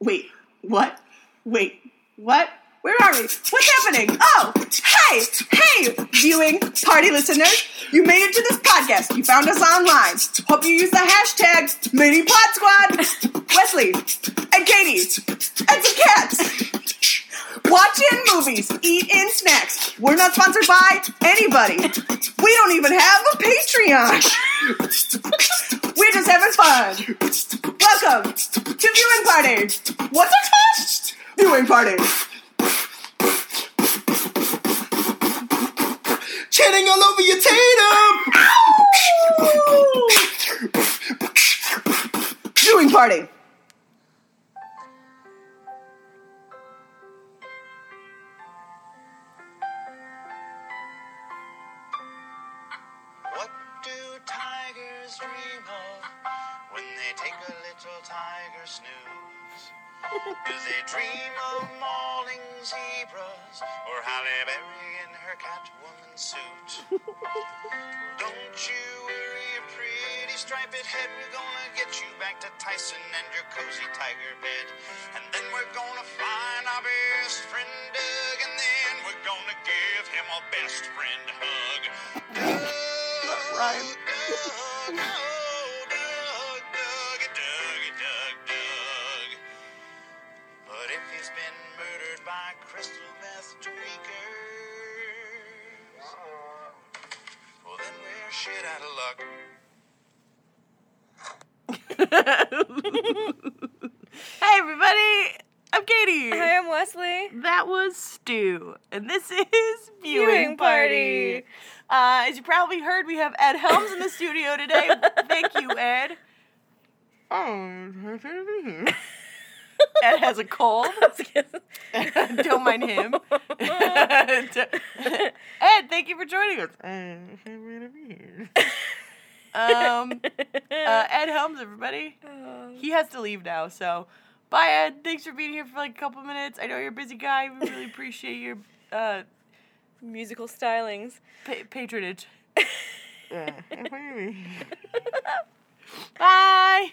Wait, what? Wait, what? Where are we? What's happening? Oh, hey, hey, viewing party listeners. You made it to this podcast. You found us online. Hope you use the hashtag Mini Pod Squad. Wesley and Katie and some cats. Watch in movies, eat in snacks. We're not sponsored by anybody. We don't even have a Patreon. We're just having fun. Welcome to Viewing Party. What's it called? Viewing Party. Chanting all over your tatum. Viewing Party. Little tiger snooze? Do they dream of mauling zebras or Halle Berry in her Catwoman suit? Don't you worry your pretty striped head. We're gonna get you back to Tyson and your cozy tiger bed. And then we're gonna find our best friend Doug, and then we're gonna give him a best friend hug. Doug. Doug, Doug, out of luck. Hey everybody, I'm Katie. Hi, I'm Wesley. That was Stu, and this is viewing, Viewing party. party. Uh, as you probably heard, we have Ed Helms in the studio today. Thank you, Ed. Oh, Ed has a cold. Don't mind him. Ed, thank you for joining us. um, uh, Ed Helms, everybody. He has to leave now, so bye, Ed. Thanks for being here for like a couple minutes. I know you're a busy guy. We really appreciate your uh, Musical stylings. pa- patronage. Bye.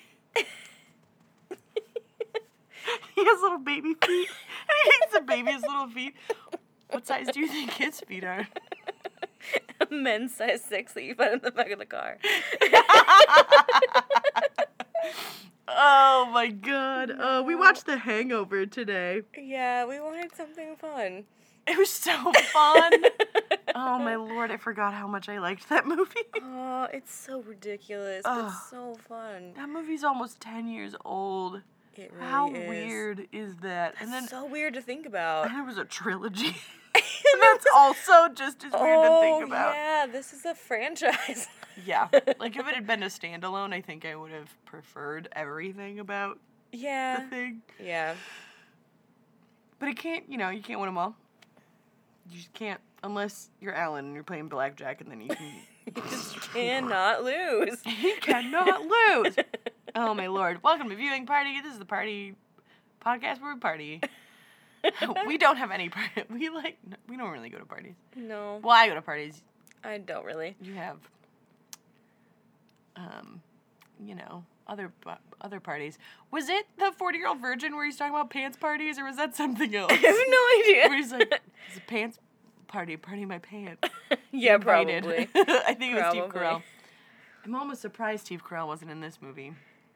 he has little baby feet. he thinks the baby has little feet. What size do you think his feet are? A men's size six that you find in the back of the car. Oh my god. Uh, we watched The Hangover today. yeah, we wanted something fun. It was so fun. oh my lord, I forgot how much I liked that movie. Oh, it's so ridiculous, Ugh. but so fun. That movie's almost 10 years old. It really How is. weird is that? And then so weird to think about. and there was a trilogy. and that's also just as weird oh, to think oh, about. yeah, this is a franchise. Yeah. Like if it had been a standalone, I think I would have preferred everything about yeah. the thing. Yeah. But it can't, you know, you can't win them all. You just can't unless you're Alan and you're playing blackjack and then you can You just cannot lose. you cannot lose. Oh my lord. Welcome to Viewing Party. This is the party podcast where we party. we don't have any party. We like we don't really go to parties. No, Well, I go to parties. I don't really. You have um you know, other other parties. Was it the 40-year-old virgin where he's talking about pants parties or was that something else? I have no idea. where he's like it's a pants party, party my pants. yeah, probably. I think it was Steve Probably. Carell. I'm almost surprised Steve Carell wasn't in this movie.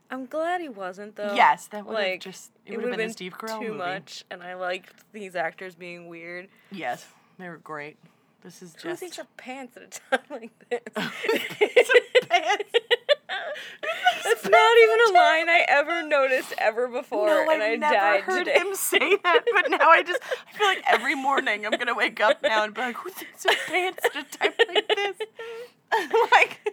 I'm glad he wasn't though. Yes, that would have like just it, it would have been, the Steve Carell too movie. much, and I liked these actors being weird. Yes, they were great. This is Who just thinks of pants at a time like this? pants? That's not even a line I ever noticed ever before, No, and I never died heard today. him say that, but now I just I feel like every morning I'm gonna wake up now and be like, who thinks of pants at a time like this? like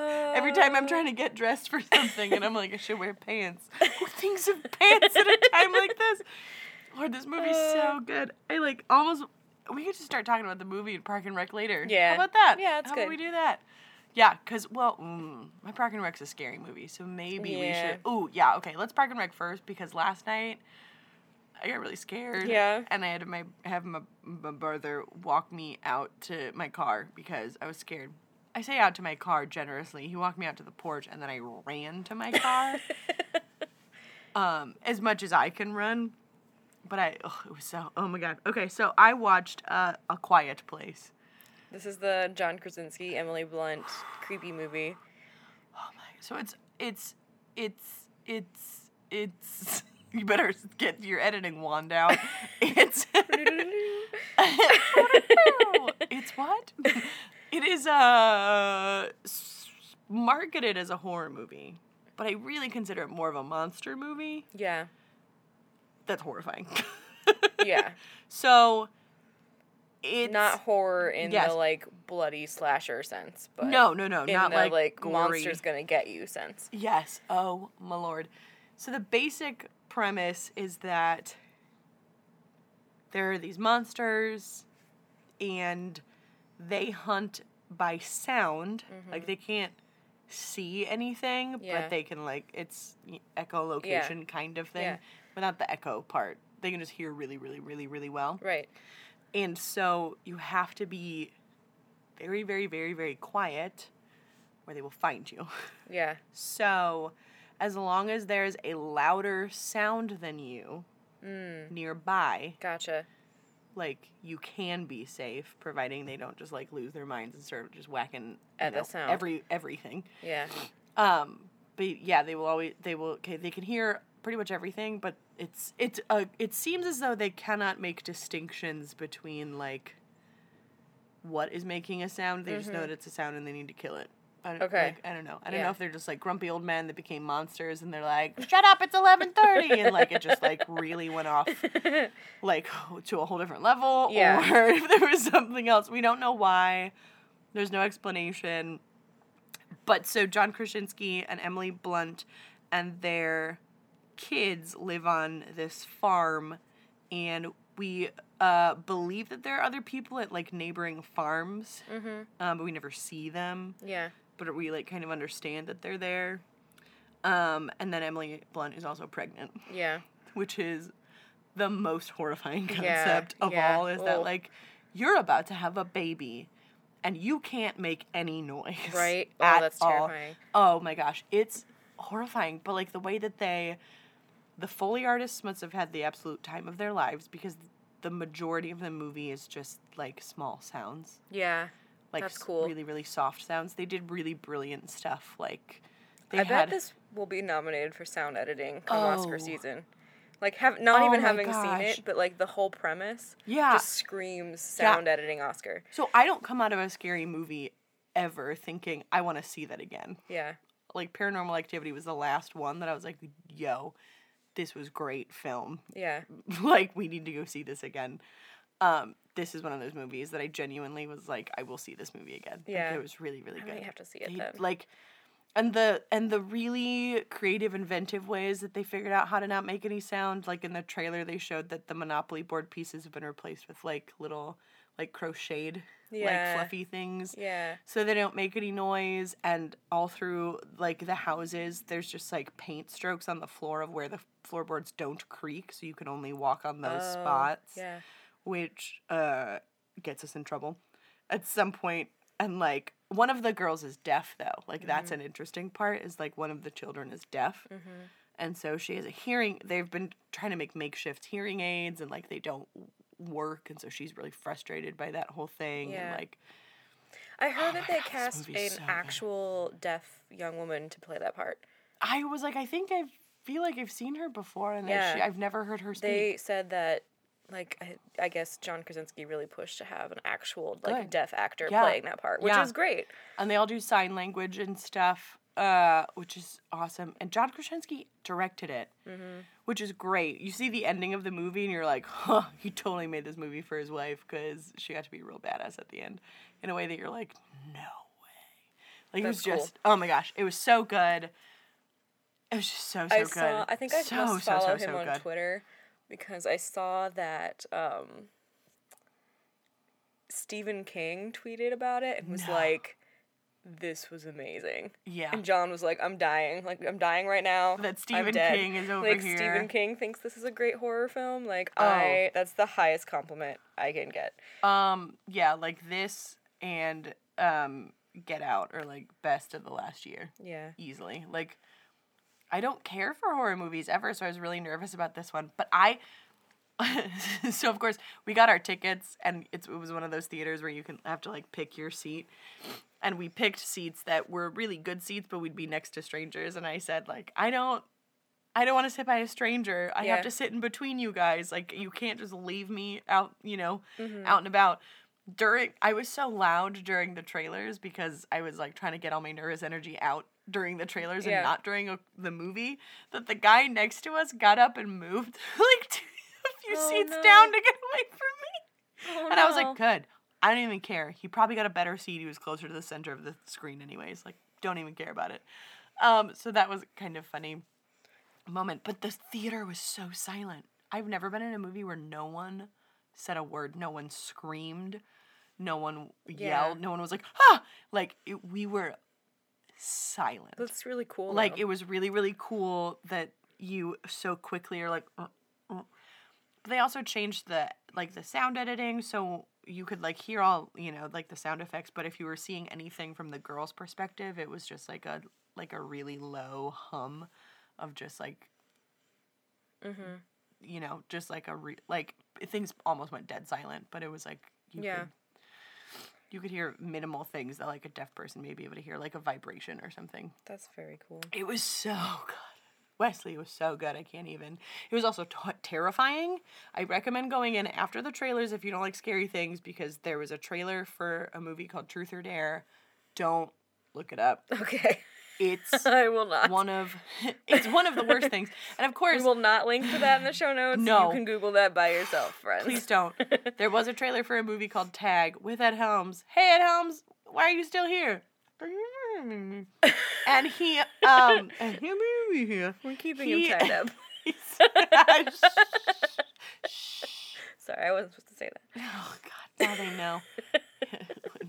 every time I'm trying to get dressed for something and I'm like, I should wear pants. Who thinks of pants at a time like this? Lord, this movie's so Uh. good. I like almost. We could just start talking about the movie at Park and Rec later. Yeah. How about that? Yeah, that's How good. about we do that? Yeah, cause well, mm, my Park and Rec's a scary movie, so maybe we should. Ooh, yeah, okay. Let's Park and Rec first because last night I got really scared. Yeah. And I had my have my, my brother walk me out to my car because I was scared. I say out to my car generously. He walked me out to the porch and then I ran to my car. um, as much as I can run. But I, oh, it was so. Oh my god. Okay, so I watched uh, A Quiet Place. This is the John Krasinski, Emily Blunt creepy movie. Oh my, so it's it's it's it's it's. You better get your editing wand out. It's it's what? It is uh marketed as a horror movie, but I really consider it more of a monster movie. Yeah. That's horrifying. Yeah. so it's Not horror in Yes. the like bloody slasher sense, but no, no, no, in not the like, like, gory. monsters gonna get you sense. Yes. Oh my lord. So the basic premise is that there are these monsters and they hunt by sound. Like they can't see anything, Yeah. but they can like it's echolocation kind of thing. Yeah. Without the echo part. They can just hear really, really, really, really well. Right. And so you have to be very, very, very, very quiet or they will find you. Yeah. So, as long as there's a louder sound than you Mm. nearby, Gotcha. Like you can be safe, providing they don't just like lose their minds and start just whacking At the sound. every everything. Yeah. Um, but yeah, they will always they will okay they can hear pretty much everything, but it's it's uh it seems as though they cannot make distinctions between like what is making a sound. They just know that it's a sound and they need to kill it. I don't, Mm-hmm. Okay. like, I don't know. I don't know if they're just like grumpy old men that became monsters and they're like, "Shut up! It's eleven 30 and like it just like really went off like to a whole different level, Yeah. or if there was something else. We don't know why. There's no explanation. But so John Krasinski and Emily Blunt and their kids live on this farm, and we uh, believe that there are other people at like neighboring farms, Mhm. um, but we never see them. Yeah. But we like kind of understand that they're there. Um, and then Emily Blunt is also pregnant Yeah. which is the most horrifying Yeah, concept of yeah. all is that like you're about to have a baby and you can't make any noise Right. Oh, at that's all. terrifying. oh my gosh it's horrifying but like the way that they the foley artists must have had the absolute time of their lives because the majority of the movie is just like small sounds Yeah. Like That's cool. really really soft sounds they did really brilliant stuff like they I had bet this will be nominated for sound editing come Oscar Oh. season. Like have not Oh even having seen it, but like the whole premise yeah just screams sound editing Oscar. So I don't come out of a scary movie ever thinking I want to see that again. Yeah. Like Paranormal Activity was the last one that I was like, yo, this was great film. Yeah. like we need to go see this again. Um, this is one of those movies that I genuinely was like, I will see this movie again. Like, Yeah. it was really, really I good. might have to see it They- then. Like, and the and the really creative, inventive ways that they figured out how to not make any sound. Like in the trailer, they showed that the Monopoly board pieces have been replaced with like little, like crocheted, Yeah. like fluffy things Yeah. so they don't make any noise and all through like the houses there's just like paint strokes on the floor of where the floorboards don't creak so you can only walk on those Oh, spots Yeah. Which uh gets us in trouble at some point and like one of the girls is deaf though like that's Mm-hmm. an interesting part is like one of the children is deaf and so she has a hearing they've been trying to make makeshift hearing aids and like they don't work and so she's really frustrated by that whole thing Yeah. and like I heard that Oh my they God, cast an so good. actual deaf young woman to play that part. I was like, I think I feel like I've seen her before, and Yeah. she, I've never heard her speak. They said that like I, I guess John Krasinski really pushed to have an actual like Good. deaf actor Yeah. playing that part, which Yeah. is great. and they all do sign language and stuff, uh, which is awesome. And John Krasinski directed it, Mm-hmm. which is great. You see the ending of the movie, and you're like, huh, he totally made this movie for his wife because she got to be real badass at the end in a way that you're like, no way. Like it was That's cool. just, oh my gosh, it was so good. It was just so so I good. saw. I think I so, must so, follow so, him so on good. Twitter because I saw that um, Stephen King tweeted about it and was No. like, "This was amazing." Yeah. And John was like, "I'm dying. Like I'm dying right now. That Stephen. King is over like here. Stephen King thinks this is a great horror film. Like Oh. I, that's the highest compliment I can get. Um, yeah, like this and um Get Out are like best of the last year. Yeah. Easily. Like I don't care for horror movies ever, so I was really nervous about this one. But I so of course we got our tickets and it's, it was one of those theaters where you can have to like pick your seat and we picked seats that were really good seats but we'd be next to strangers and i said like i don't i don't want to sit by a stranger i Yeah. have to sit in between you guys like you can't just leave me out you know Mm-hmm. out and about during i was so loud during the trailers because i was like trying to get all my nervous energy out during the trailers Yeah. and not during a, the movie that the guy next to us got up and moved like two, a few Oh, seats no. down to get away from me Oh, and I was like, good. I don't even care. He probably got a better seat. He was closer to the center of the screen, anyways. Like, don't even care about it. Um, so that was kind of funny moment. But the theater was so silent. I've never been in a movie where no one said a word, no one screamed, no one Yeah. yelled, no one was like, ah! Like, it, we were silent That's really cool. like though. it was really really cool that you so quickly are like uh, uh. but they also changed the like the sound editing so you could like hear all you know like the sound effects but if you were seeing anything from the girl's perspective it was just like a like a really low hum of just like Mm-hmm. you know just like a re- like things almost went dead silent but it was like you Yeah. could you could hear minimal things that like a deaf person may be able to hear like a vibration or something That's very cool. it was so good. Wesley was so good. I can't even. It was also t- terrifying. I recommend going in after the trailers if you don't like scary things because there was a trailer for a movie called Truth or Dare. Don't look it up. Okay. It's I will not. one of it's one of the worst things. And of course we will not link to that in the show notes. No. You can Google that by yourself, friends. please don't. There was a trailer for a movie called Tag with Ed Helms. Hey Ed Helms, why are you still here? and he um and he movie here. We're keeping He- him tied up. Sorry, I wasn't supposed to say that. Oh God, now they know.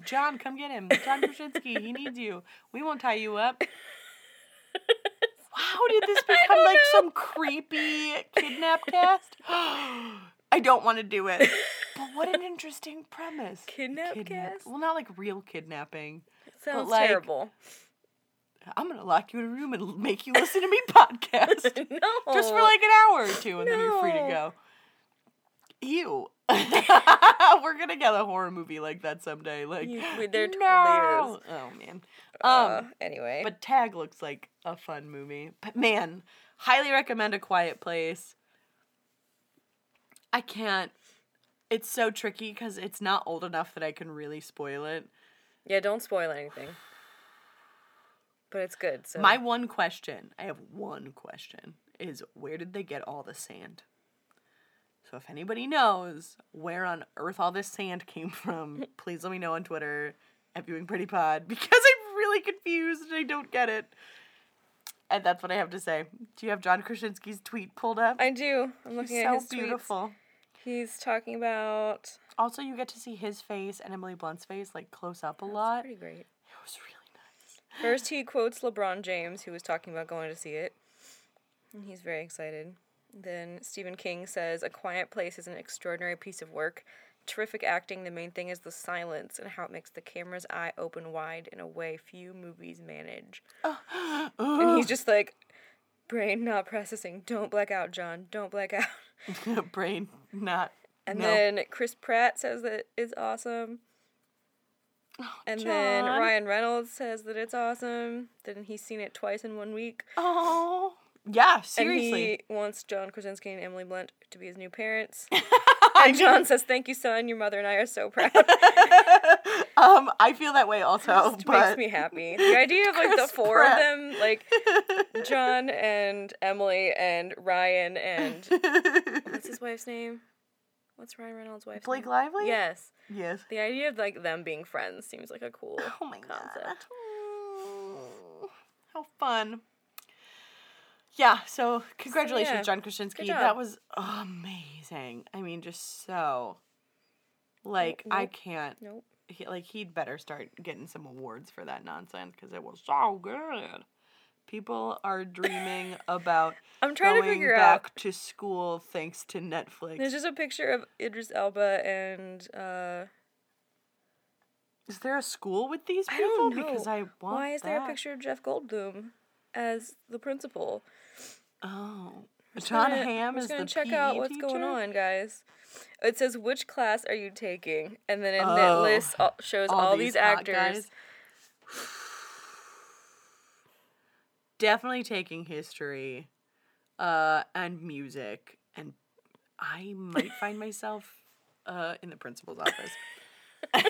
John, come get him. John Krasinski, he needs you. We won't tie you up. How did this become like some creepy kidnap cast? I don't want to do it. But what an interesting premise. Kidnap cast? Well, not like real kidnapping. Sounds like- terrible. I'm gonna lock you in a room and make you listen to me podcast. no. Just for like an hour or two, and then you're free to go. Ew. We're gonna get a horror movie like that someday. Like You- totally no! is. Oh man. Uh, Um, anyway. but Tag looks like a fun movie. But man, highly recommend A Quiet Place. I can't. It's so tricky because it's not old enough that I can really spoil it. yeah, don't spoil anything. But it's good. So My one question, I have one question, is where did they get all the sand? So if anybody knows where on earth all this sand came from, please let me know on Twitter at Viewing Party Pod because I'm really confused and I don't get it. And that's what I have to say. Do you have John Krasinski's tweet pulled up? I do. I'm looking He's at so his tweets. beautiful. He's talking about Also, you get to see his face and Emily Blunt's face like close up a That's lot. Pretty great. It was really nice. First, he quotes LeBron James, who was talking about going to see it, and he's very excited. Then Stephen King says, "A Quiet Place is an extraordinary piece of work. Terrific acting. The main thing is the silence and how it makes the camera's eye open wide in a way few movies manage." And he's just like, "Brain not processing. Don't black out, John. Don't black out." Brain not. And no. then Chris Pratt says that it's awesome. Oh, and then Ryan Reynolds says that it's awesome. Then he's seen it twice in one week. Oh, yeah, seriously. And he wants John Krasinski and Emily Blunt to be his new parents. and John says, "Thank you, son. Your mother and I are so proud." um, I feel that way also, It but makes me happy. The idea of like the four Pratt. of them, like John and Emily and Ryan and what's his wife's name? What's Ryan Reynolds' wife's Blake name? Lively. Yes. Yes. The idea of like them being friends seems like a cool Oh my concept. Mm, How fun. Yeah, so congratulations, yeah, John Krasinski. That was amazing. I mean, just so. Like, I can't. Nope. He, like, he'd better start getting some awards for that nonsense because it was so good. People are dreaming about I'm trying to going figure back out. to school thanks to Netflix. There's just a picture of Idris Elba and uh Is there a school with these I people? know. Because I want why is there a picture of Jeff Goldblum? as the principal. Oh. John gonna- Hamm I'm is just gonna the check PE out what's teacher? going on, guys. It says which class are you taking, and then it, Oh. lists all, shows all, these, hot actors. Definitely taking history, uh, and music, and I might find myself, uh, in the principal's office. uh,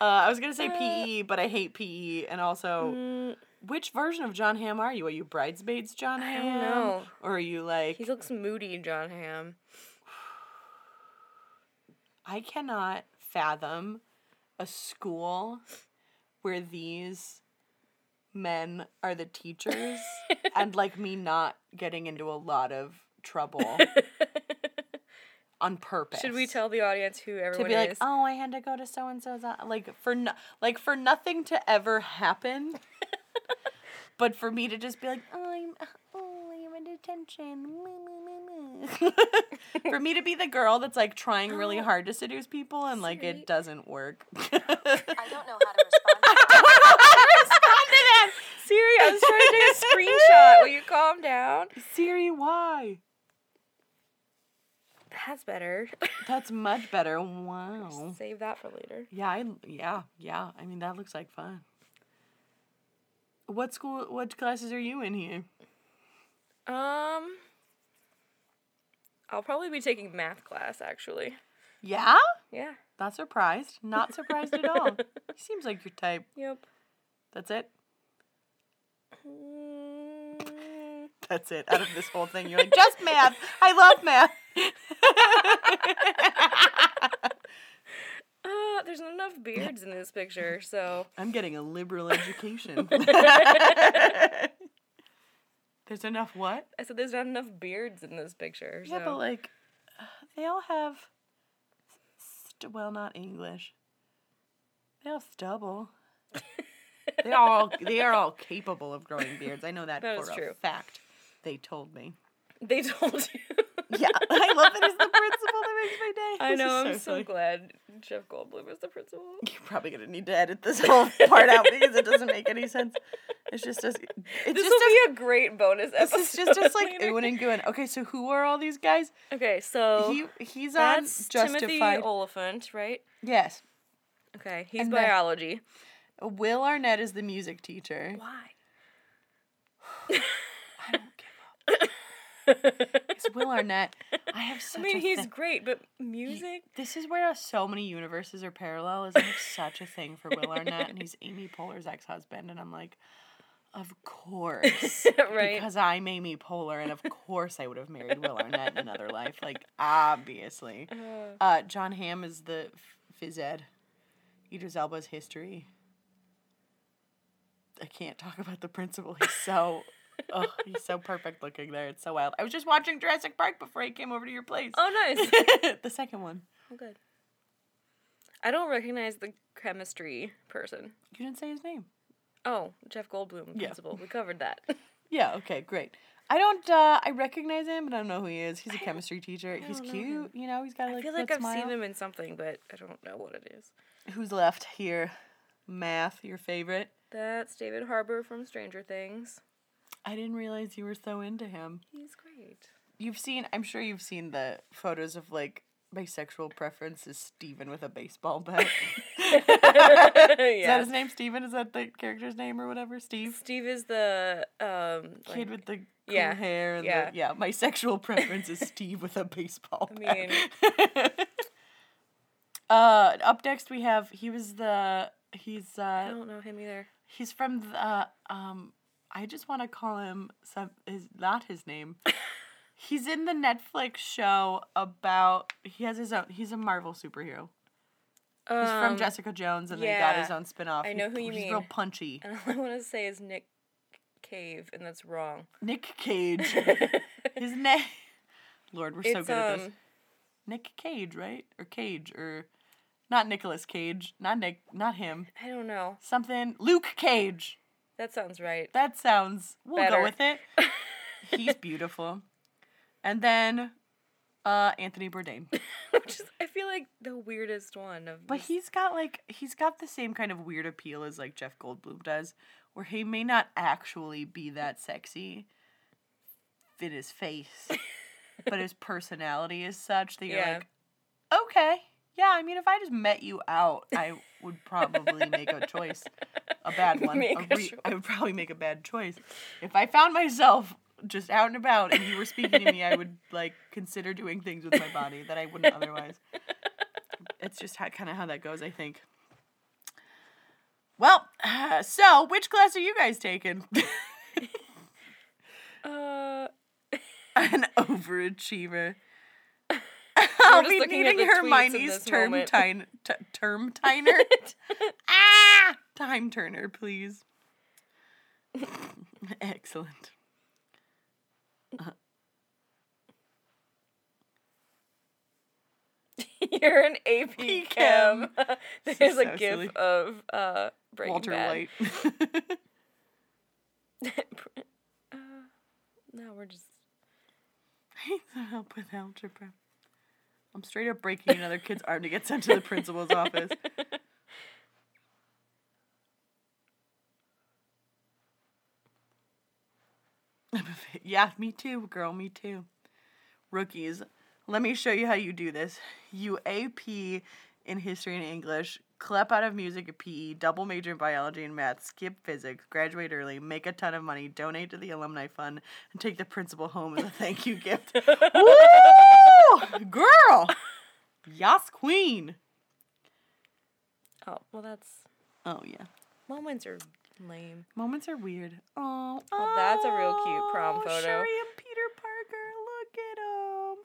I was gonna say PE, but I hate PE, and also, Mm, which version of Jon Hamm are you? Are you bridesmaids John I Hamm, don't know. or are you like? he looks moody, Jon Hamm. I cannot fathom a school where these men are the teachers and like me not getting into a lot of trouble on purpose. Should we tell the audience who to everyone be like, is? oh, I had to go to so and so's like for no, like for nothing to ever happen, but for me to just be like, oh, I'm oh, I'm in detention. for me to be the girl that's like trying really oh, hard to seduce people and like Siri. it doesn't work. I don't know how to respond. respond to that. Siri, I was trying to take a screenshot. Will you calm down? Siri, why? That's better. That's much better. Wow. Save that for later. Yeah, I, yeah, yeah. I mean, that looks like fun. What school? What classes are you in here? Um, I'll probably be taking math class actually. Yeah, Yeah. not surprised. Not surprised at all. He seems like your type. Yep. That's it. Mm, That's it. Out of this whole thing, you're like just math. I love math. uh, there's not enough beards in this picture, so I'm getting a liberal education. There's enough what? I said there's not enough beards in this picture. Yeah, so. but like, they all have. St- well, not English. They all stubble. they all they are all capable of growing beards. I know that, That for a true. fact. They told me. they told you. Yeah, I love that he's the principal. That makes my day. I know. I'm so funny. glad Jeff Goldblum is the principal. You're probably gonna need to edit this whole part out because it doesn't make any sense. It's just as it's This just will be a great bonus this is just as like later. oohing and gooing. Okay, so who are all these guys? Okay, so He he's on that's Timothy Justified. Olyphant, right? yes, Okay, he's And biology. Will Arnett is the music teacher. Why? I don't give up. It's Will Arnett. I have I mean, he's thi- great, but music. This is where so many universes are parallel. Is I have such a thing for Will Arnett, and he's Amy Poehler's ex-husband, and I'm like, of course, Right. Because I'm Amy Poehler, and of course I would have married Will Arnett in another life. Like obviously, uh, Jon Hamm is the phys ed. Idris Elba's history. I can't talk about the principal. He's so, oh, he's so perfect looking there. It's so wild. I was just watching Jurassic Park before I came over to your place. Oh, nice. the second one. oh, good. I don't recognize the chemistry person. You didn't say his name. Oh, Jeff Goldblum, Yeah. principal. We covered that. Yeah, okay, great. I don't uh I recognize him, but I don't know who he is. He's a I chemistry teacher. He's cute, him. you know, he's got like. I feel like I've smile. seen him in something, but I don't know what it is. Who's left here? Math, your favorite. That's David Harbour from Stranger Things. I didn't realize you were so into him. He's great. You've seen I'm sure you've seen the photos of like my sexual preference is Steven with a baseball bat. Is that his name? Steven? Is that the character's name or whatever? Steve? Steve is the um Kid like- with the cool yeah, hair and yeah. the yeah, my sexual preference is Steve with a baseball I bat. uh up next we have he was the he's Uh, I don't know him either. he's from the um I just want to call him some is not his name. he's in the Netflix show about he has his own he's a Marvel superhero. He's from Um, Jessica Jones and then he got his own spin-off. I know who you he's mean. real punchy. And all I want to say is Nick Cave, and that's wrong. Nick Cage. his name Lord, we're so It's, good at this. um, Nick Cage, right? Or Cage or not Nicolas Cage, not Nick, not him. I don't know. Something Luke Cage. That sounds right. That sounds. We'll Better. go with it. He's beautiful. And then uh Anthony Bourdain. Which is, I feel like the weirdest one of. But this- he's got like he's got the same kind of weird appeal as like Jeff Goldblum does, where he may not actually be that sexy in his face, but his personality is such that you're Yeah. like, okay, yeah. I mean, if I just met you out, I would probably make a choice, a bad one. A re-. I would probably make a bad choice if I found myself just out and about and you were speaking to me. I would like consider doing things with my body that I wouldn't otherwise. It's just how, kind of how that goes, I think. Well, so which class are you guys taking? Uh, An overachiever. I'll just be needing Hermione's term tine, t- term tiner. ah, time turner, please. Excellent. you're an AP Chem. There's a So gif silly. of uh, Breaking Walter Bad. White. uh, no, we're just. I need some help with algebra. I'm straight up breaking another kid's arm to get sent to the principal's office. yeah, me too, girl, me too. Rookies, let me show you how you do this. You AP in history and English, clap out of music and PE, double major in biology and math, skip physics, graduate early, make a ton of money, donate to the alumni fund, and take the principal home as a thank you gift. Woo! Girl! Yas queen. Oh, well, that's. Oh yeah. Moments are lame. Moments are weird. Oh, Oh, that's a real cute oh, prom photo. Sherry and Peter Parker, look at them.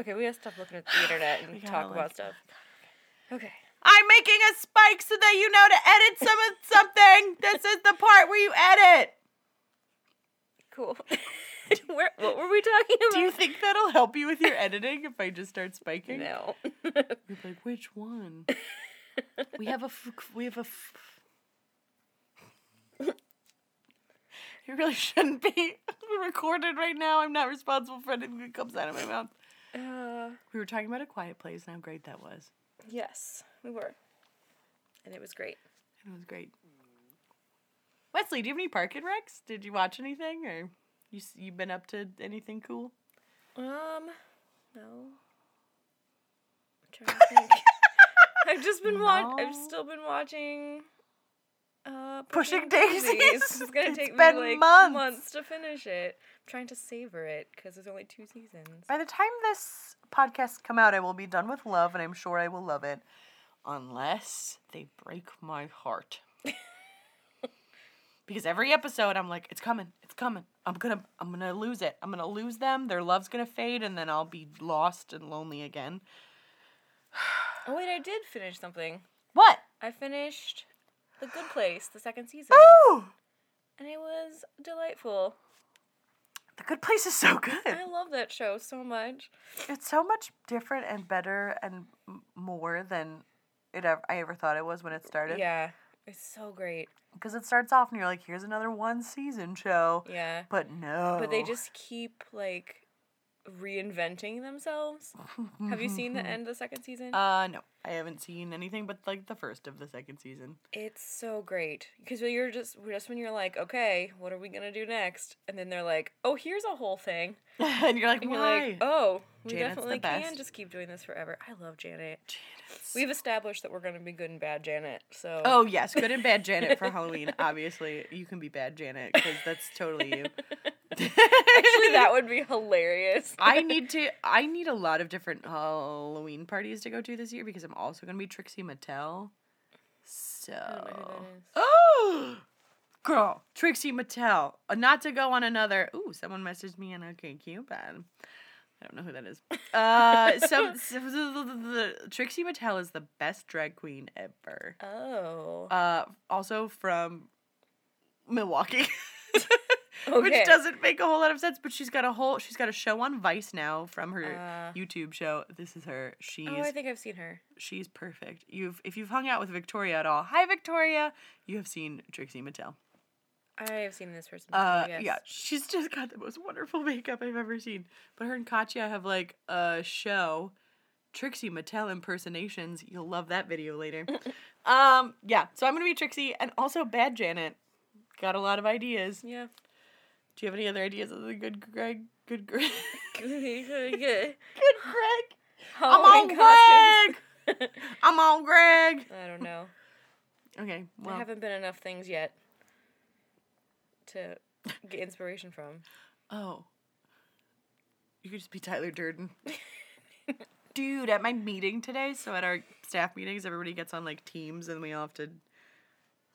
Okay, we gotta stop looking at the internet and talk like- about stuff. Okay. I'm making a spike so that you know to edit some of something. This is the part where you edit. Cool. Where, what were we talking about? Do you think that'll help you with your editing if I just start spiking? No. You're like, which one? we have a f- we have a. F- it really shouldn't be recorded right now. I'm not responsible for anything that comes out of my mouth. uh, We were talking about a quiet place and how great that was. yes, we were. And it was great. It was great. Wesley, do you have any parking recs? Did you watch anything, or you you been up to anything cool? Um, no. I'm trying to think. I've just been watching. I've still been watching. Uh, Pushing Daisies. It's gonna It's take been me like months. months. to finish it. I'm trying to savor it because there's only two seasons. By the time this podcast come out, I will be done with love, and I'm sure I will love it, unless they break my heart. because every episode, I'm like, it's coming, it's coming. I'm gonna, I'm gonna lose it. I'm gonna lose them. Their love's gonna fade, and then I'll be lost and lonely again. Oh wait, I did finish something. What? I finished The Good Place, the second season, Oh, and it was delightful. The Good Place is so good. I love that show so much. It's so much different and better and more than it ever, I ever thought it was when it started. Yeah, it's so great. Because it starts off and you're like, here's another one season show. Yeah. But no. But they just keep like reinventing themselves. Have you seen the end of the second season? Uh, no. I haven't seen anything but like the first of the second season. It's so great because you're just just when you're like, okay, what are we gonna do next? And then they're like, oh, here's a whole thing. and you're like, And you're why? like, oh, we Janet's definitely can just keep doing this forever. I love Janet. We've established that we're gonna be good and bad Janet. So Oh yes, good and bad Janet for Halloween. Obviously, you can be bad Janet because that's totally you. Actually, that would be hilarious. I need to. I need a lot of different Halloween parties to go to this year because I'm also gonna be Trixie Mattel. So. don't know who that is. Oh, girl, Trixie Mattel. Uh, not to go on another. Ooh, someone messaged me on OK Cupid. I don't know who that is. Uh, so, so the, the, Trixie Mattel is the best drag queen ever. Oh. Uh, also from Milwaukee. Okay. Which doesn't make a whole lot of sense, but she's got a whole she's got a show on Vice now from her Uh. YouTube show. This is her. She's oh, I think I've seen her. she's perfect. You've if you've hung out with Victoria at all, hi Victoria, you have seen Trixie Mattel. I have seen this person. Uh, yes. yeah, she's just got the most wonderful makeup I've ever seen. But her and Katya have like a show, Trixie Mattel impersonations. You'll love that video later. um, yeah, so I'm gonna be Trixie and also Bad Janet. got a lot of ideas. Yeah. Do you have any other ideas other than good Greg? Good Greg. Good. good Greg. I'm on costumes. Greg. I'm on Greg. I don't know. Okay. Well. There haven't been enough things yet to get inspiration from. oh. You could just be Tyler Durden. Dude, at my meeting today, so at our staff meetings, everybody gets on like teams and we all have to,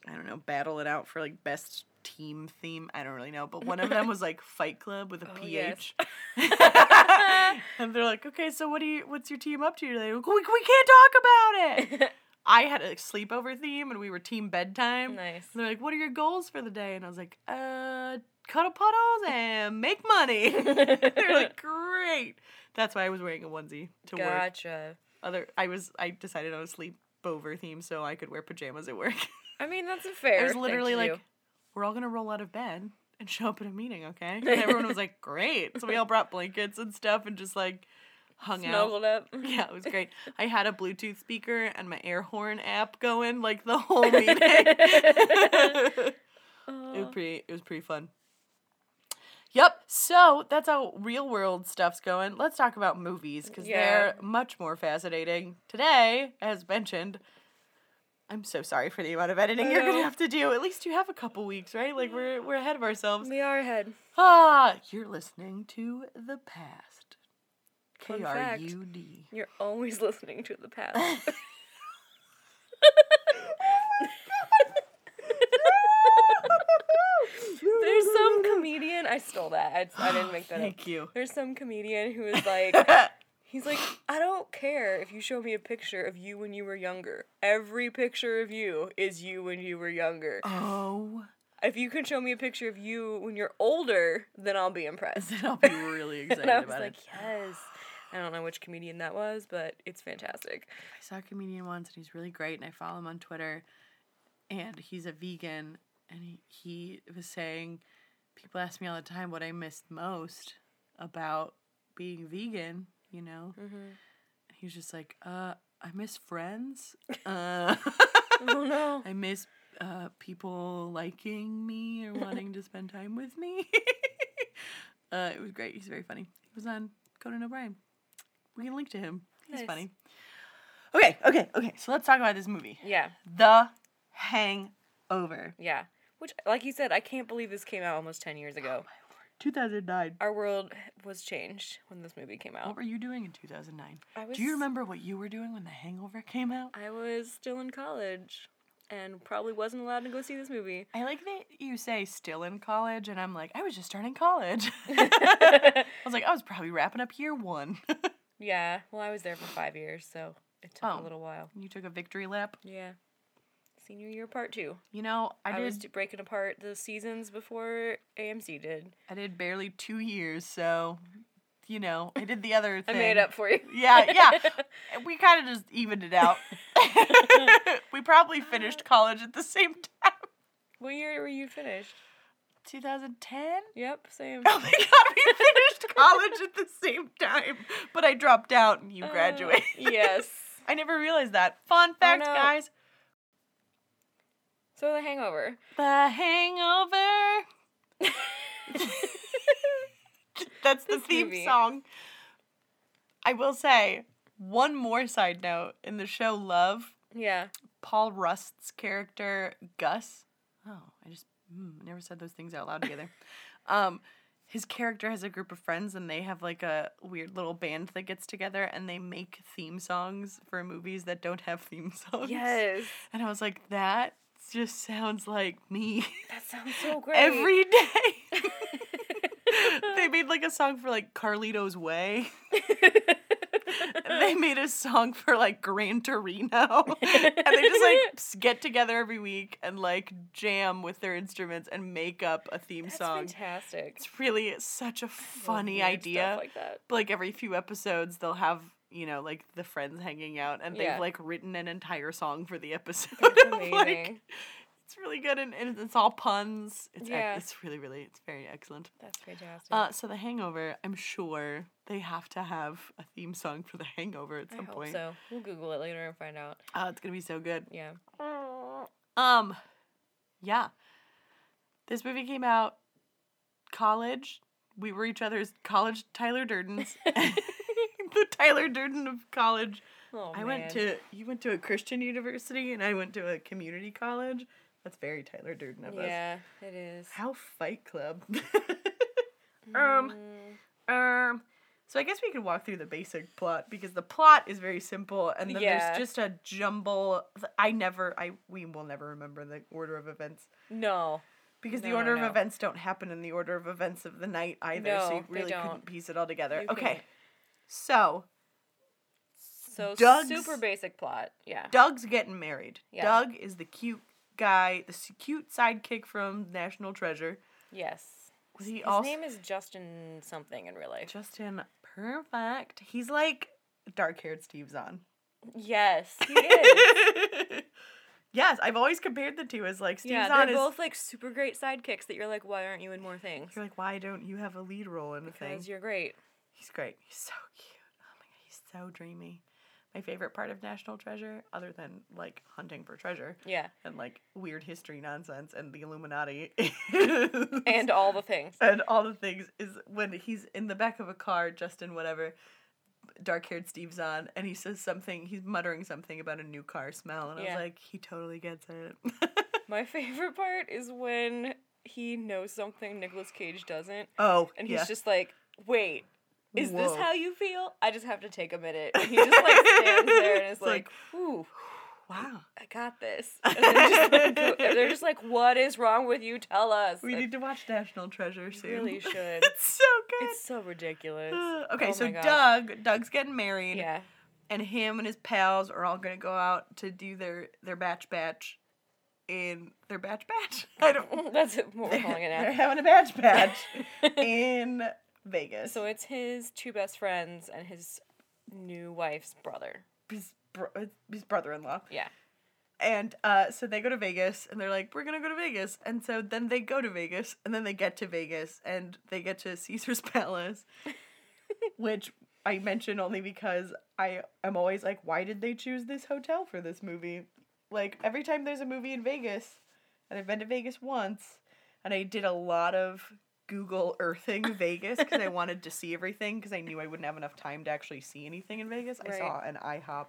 I don't know, battle it out for like best team theme. I don't really know, but one of them was like Fight Club with a Oh, yes. PH. and they're like, okay, so what do you, what's your team up to today? We, we can't talk about it. I had a sleepover theme and we were team bedtime. Nice. And they're like, what are your goals for the day? And I was like, uh, cuddle puddles and make money. they're like, great. That's why I was wearing a onesie to work. Gotcha. Other, I was, I decided on a sleepover theme so I could wear pajamas at work. I mean, that's a fair. I was literally like. We're all gonna roll out of bed and show up at a meeting, okay? And everyone was like, great. So we all brought blankets and stuff and just like hung out. snuggled up. Yeah, it was great. I had a Bluetooth speaker and my air horn app going like the whole meeting. it was pretty it was pretty fun. Yep. So that's how real world stuff's going. Let's talk about movies because Yeah. they're much more fascinating. Today, as mentioned, I'm so sorry for the amount of editing you're gonna have to do. At least you have a couple weeks, right? Like we're we're ahead of ourselves. We are ahead. Ah, you're listening to the past. K R. U D. You're always listening to the past. There's some comedian. I stole that. I, I didn't make that up. Thank you. There's some comedian who is like, he's like, I don't care if you show me a picture of you when you were younger. Every picture of you is you when you were younger. Oh, If you can show me a picture of you when you're older, then I'll be impressed. then I'll be really excited and I was about like, it. yes. I don't know which comedian that was, but it's fantastic. I saw a comedian once, and he's really great, and I follow him on Twitter. And he's a vegan, and he, he was saying, people ask me all the time what I missed most about being vegan, you know. Mm-hmm. And he was just like, uh, I miss friends. Uh, Oh no. I miss uh, people liking me or wanting to spend time with me. uh, it was great. He's very funny. He was on Conan O'Brien. We can link to him. He's Nice. funny. Okay, okay, okay. So let's talk about this movie, Yeah, The Hangover, yeah. Which, like you said, I can't believe this came out almost 10 years ago. 2009. Our world was changed when this movie came out. What were you doing in 2009? I was, Do you remember what you were doing when The Hangover came out? I was still in college and probably wasn't allowed to go see this movie. I like that you say still in college, and I'm like, I was just starting college. I was like, I was probably wrapping up year one. Yeah, well, I was there for five years, so it took Oh. a little while. you took a victory lap. Yeah. Senior year part two. You know, I, I, did. was breaking apart the seasons before AMC did. I did barely two years, so you know, I did the other I made up for you. Yeah, yeah. We kind of just evened it out. we probably finished college at the same time. what year were you finished? 2010. Yep, same. Oh my god, we finished college at the same time, but I dropped out and you Uh, graduated. yes. I never realized that. Fun fact, no. guys. So The Hangover. The Hangover. That's the This theme movie. song. I will say one more side note in the show Love. Yeah. Paul Rust's character Gus. Oh, I just mm, never said those things out loud together. um, his character has a group of friends, and they have like a weird little band that gets together, and they make theme songs for movies that don't have theme songs. Yes. And I was like, that just sounds like me That sounds so great. every day. they made like a song for like Carlito's Way. They made a song for like Gran Torino. and they just like get together every week and like jam with their instruments and make up a theme That's song. fantastic. It's really such a funny idea. Like that. But like every few episodes they'll have, you know, like the friends hanging out and Yeah. they've like written an entire song for the episode. Of, like, it's really good and, and it's all puns. It's ec- Yeah. it's really, really it's very excellent. That's fantastic. Uh, so the Hangover, I'm sure they have to have a theme song for the Hangover at I some hope point. so. We'll Google it later and find out. Uh, it's gonna be so good. Yeah. Um, yeah. This movie came out college. We were each other's college Tyler Durdens. the Tyler Durden of college. Oh, I went to you went to a Christian university and I went to a community college. That's very Tyler Durden of us. Yeah, it is. How Fight Club. um um so I guess we could walk through the basic plot because the plot is very simple and then Yeah. there's just a jumble I never I we will never remember the order of events No. because the No, no, order of events don't happen in the order of events of the night either so you really couldn't piece it all together. You okay. So, So Doug's- super basic plot. Yeah. Doug's getting married. Yeah. Doug is the cute guy, the cute sidekick from National Treasure. Yes. Was he His also name is Justin something in real life. Justin Perfect? He's like dark-haired Steve Zahn. Yes, he is. yes, I've always compared the two as like Steve yeah, Zahn they're is. both like super great sidekicks that you're like, why aren't you in more things? You're like, why don't you have a lead role in a thing? Because you're great. He's great. He's so cute. Oh my god, he's so dreamy. My favorite part of National Treasure, other than like hunting for treasure Yeah. and like weird history nonsense and the Illuminati, And all the things. and all the things, is when he's in the back of a car, Justin, whatever, dark haired Steve Zahn and he says something. He's muttering something about a new car smell, and I Yeah. was like, he totally gets it. My favorite part is when he knows something Nicolas Cage doesn't, oh, and he's yeah. just like, "Wait, is this how you feel?" I just have to take a minute. And he just like stands there and is It's like, like, "Ooh, wow. I got this." And they're, just like, they're just like, "What is wrong with you? Tell us." We Like, need to watch National Treasure soon. really should. it's so good. It's so ridiculous. Uh, okay, Oh so. Doug, Doug's getting married, Yeah. and him and his pals are all gonna go out to do their their batch batch, in their batch batch. I don't. That's what we're calling it They're having a batch batch in Vegas. So it's his two best friends and his new wife's brother. his, bro- his brother-in-law, Yeah. and uh, so they go to Vegas, and they're like, "We're gonna go to Vegas," and so then they go to Vegas, and then they get to Vegas, and they get to Caesar's Palace, which I mention only because I am always like, why did they choose this hotel for this movie? Like every time there's a movie in Vegas, and I've been to Vegas once, and I did a lot of Google Earthing Vegas because I wanted to see everything because I knew I wouldn't have enough time to actually see anything in Vegas. I saw an IHOP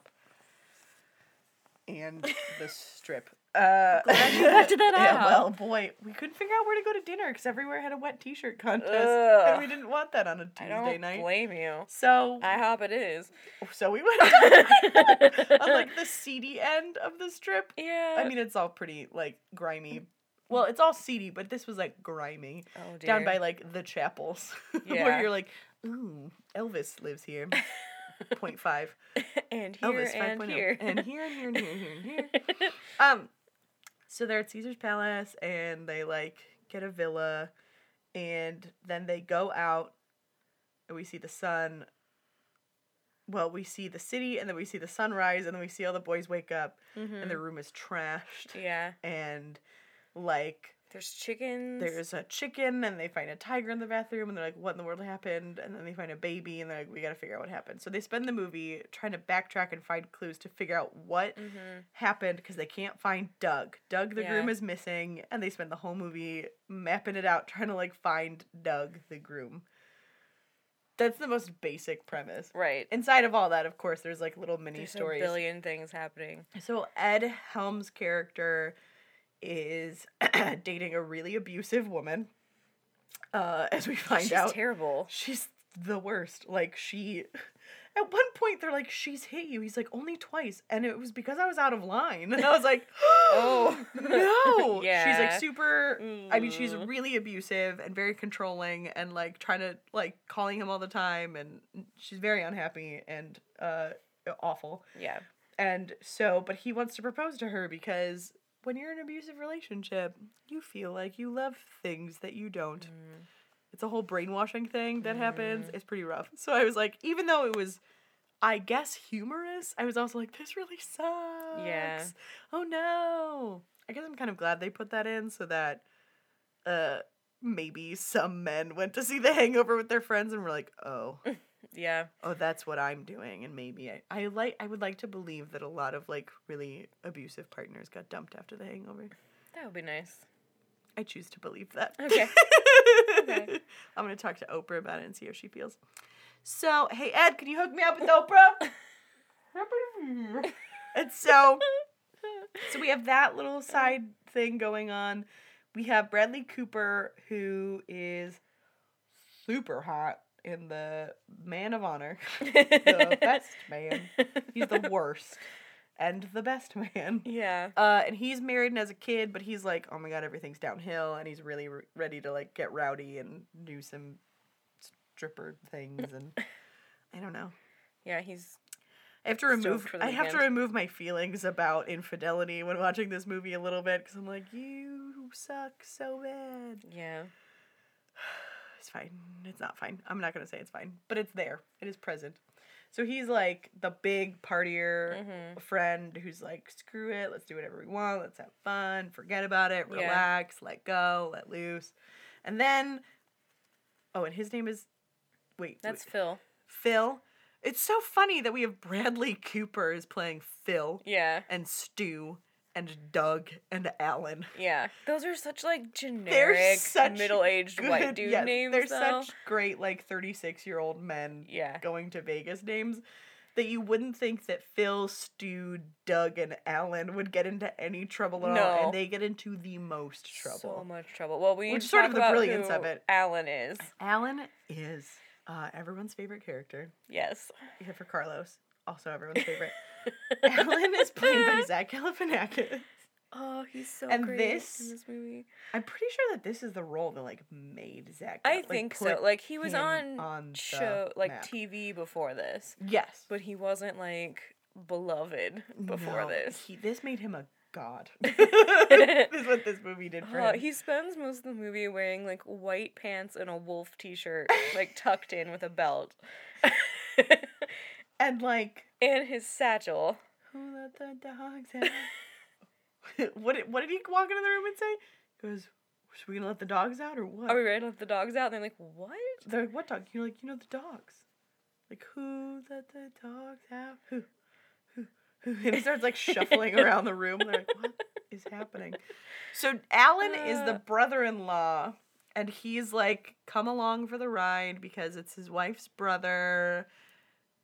and the Strip. Uh, Glad you got to that yeah, IHOP. well, boy, we couldn't figure out where to go to dinner because everywhere had a wet T-shirt contest, Ugh. and we didn't want that on a Tuesday night. I don't night. blame you. So, I hope it is. so we went on like the seedy end of the strip. yeah. I mean, it's all pretty like grimy. Well, it's all seedy, but this was like grimy. oh, dear. Down by like the chapels, Yeah. where you're like, ooh, Elvis lives here. Point five. and here Elvis and 5.0. here. and here and here and here and here and here. Um, so they're at Caesar's Palace and they like get a villa, and then they go out, and we see the sun. Well, we see the city, and then we see the sunrise, and then we see all the boys wake up, Mhm. and their room is trashed, Yeah. and like There's chickens. there's a chicken, and they find a tiger in the bathroom, and they're like, "What in the world happened?" And then they find a baby, and they're like, "We got to figure out what happened." So they spend the movie trying to backtrack and find clues to figure out what Mhm. happened because they can't find Doug. Doug the groom is missing, and they spend the whole movie mapping it out, trying to like find Doug the groom. That's the most basic premise. Right. Inside of all that, of course, there's like little mini There's stories. a billion things happening. So Ed Helms' character is dating a really abusive woman. Uh, as we find She's out, terrible. she's the worst. Like she, at one point they're like, "She's hit you." He's like, "Only twice," and it was because I was out of line. And I was like, Oh. no!" yeah. She's like super. I mean, she's Mm. really abusive and very controlling, and like trying to like calling him all the time, and she's very unhappy and uh awful. Yeah. And so, but he wants to propose to her because when you're in an abusive relationship, you feel like you love things that you don't. Mm. It's a whole brainwashing thing that happens. It's pretty rough. So I was like, even though it was, I guess, humorous, I was also like, this really sucks. Yeah. Oh no. I guess I'm kind of glad they put that in so that uh maybe some men went to see the hangover with their friends and were like, oh Yeah. oh that's what i'm doing and maybe I, I like i would like to believe that a lot of like really abusive partners got dumped after the hangover That would be nice. I choose to believe that. Okay. Okay. I'm gonna talk to Oprah about it and see how she feels. So, hey Ed, can you hook me up with Oprah? and so, so we have that little side thing going on. We have Bradley Cooper, who is super hot in the Man of Honor, the best man. He's the worst and the best man. yeah. Uh, and he's married and has a kid, but he's like, oh my god, everything's downhill, and he's really re- ready to like get rowdy and do some stripper things, and I don't know. Yeah, he's I have to remove. Stoked for the I have to remove my feelings about infidelity when watching this movie a little bit because I'm like, you suck so bad. yeah. It's fine. It's not fine. I'm not gonna say it's fine, but it's there. It is present. So he's like the big partier Mhm. friend who's like, screw it, let's do whatever we want, let's have fun, forget about it, Yeah. relax, let go, let loose. And then oh, and his name is wait, That's wait, Phil. Phil. It's so funny that we have Bradley Cooper is playing Phil Yeah. and Stu and Doug and Alan. Yeah. Those are such like generic such middle-aged white dude yes, names They're though. such great like 36 year old men Yeah. going to Vegas names that you wouldn't think that Phil, Stu, Doug, and Alan would get into any trouble at all, and they get into the most trouble. So much trouble. Well, we Which sort of the brilliance of it. Alan is. Alan is uh, everyone's favorite character, Yes. except for Carlos, also everyone's favorite. Alan is played by Zach Galifianakis. Oh, he's so And great this- in this movie. I'm pretty sure that this is the role that like made Zach. I like, think so. Like he was on, on show like map. TV before this, Yes. but he wasn't like beloved before No, this. He, this made him a god. this is what this movie did for Uh, him. he spends most of the movie wearing like white pants and a wolf t-shirt, like tucked in with a belt, and like, and his satchel. who let the dogs out? what did what did he walk into the room and say? He goes, "Should we gonna let the dogs out or what?" Are we ready to let the dogs out? And they're like, "What?" They're like, "What dog?" You're like, "You know the dogs." Like, who let the dogs out? Who? Who? Who? And he starts like shuffling around the room. They're like, "What is happening?" So Alan is the Uh. brother-in-law, and he's like, "Come along for the ride" because it's his wife's brother,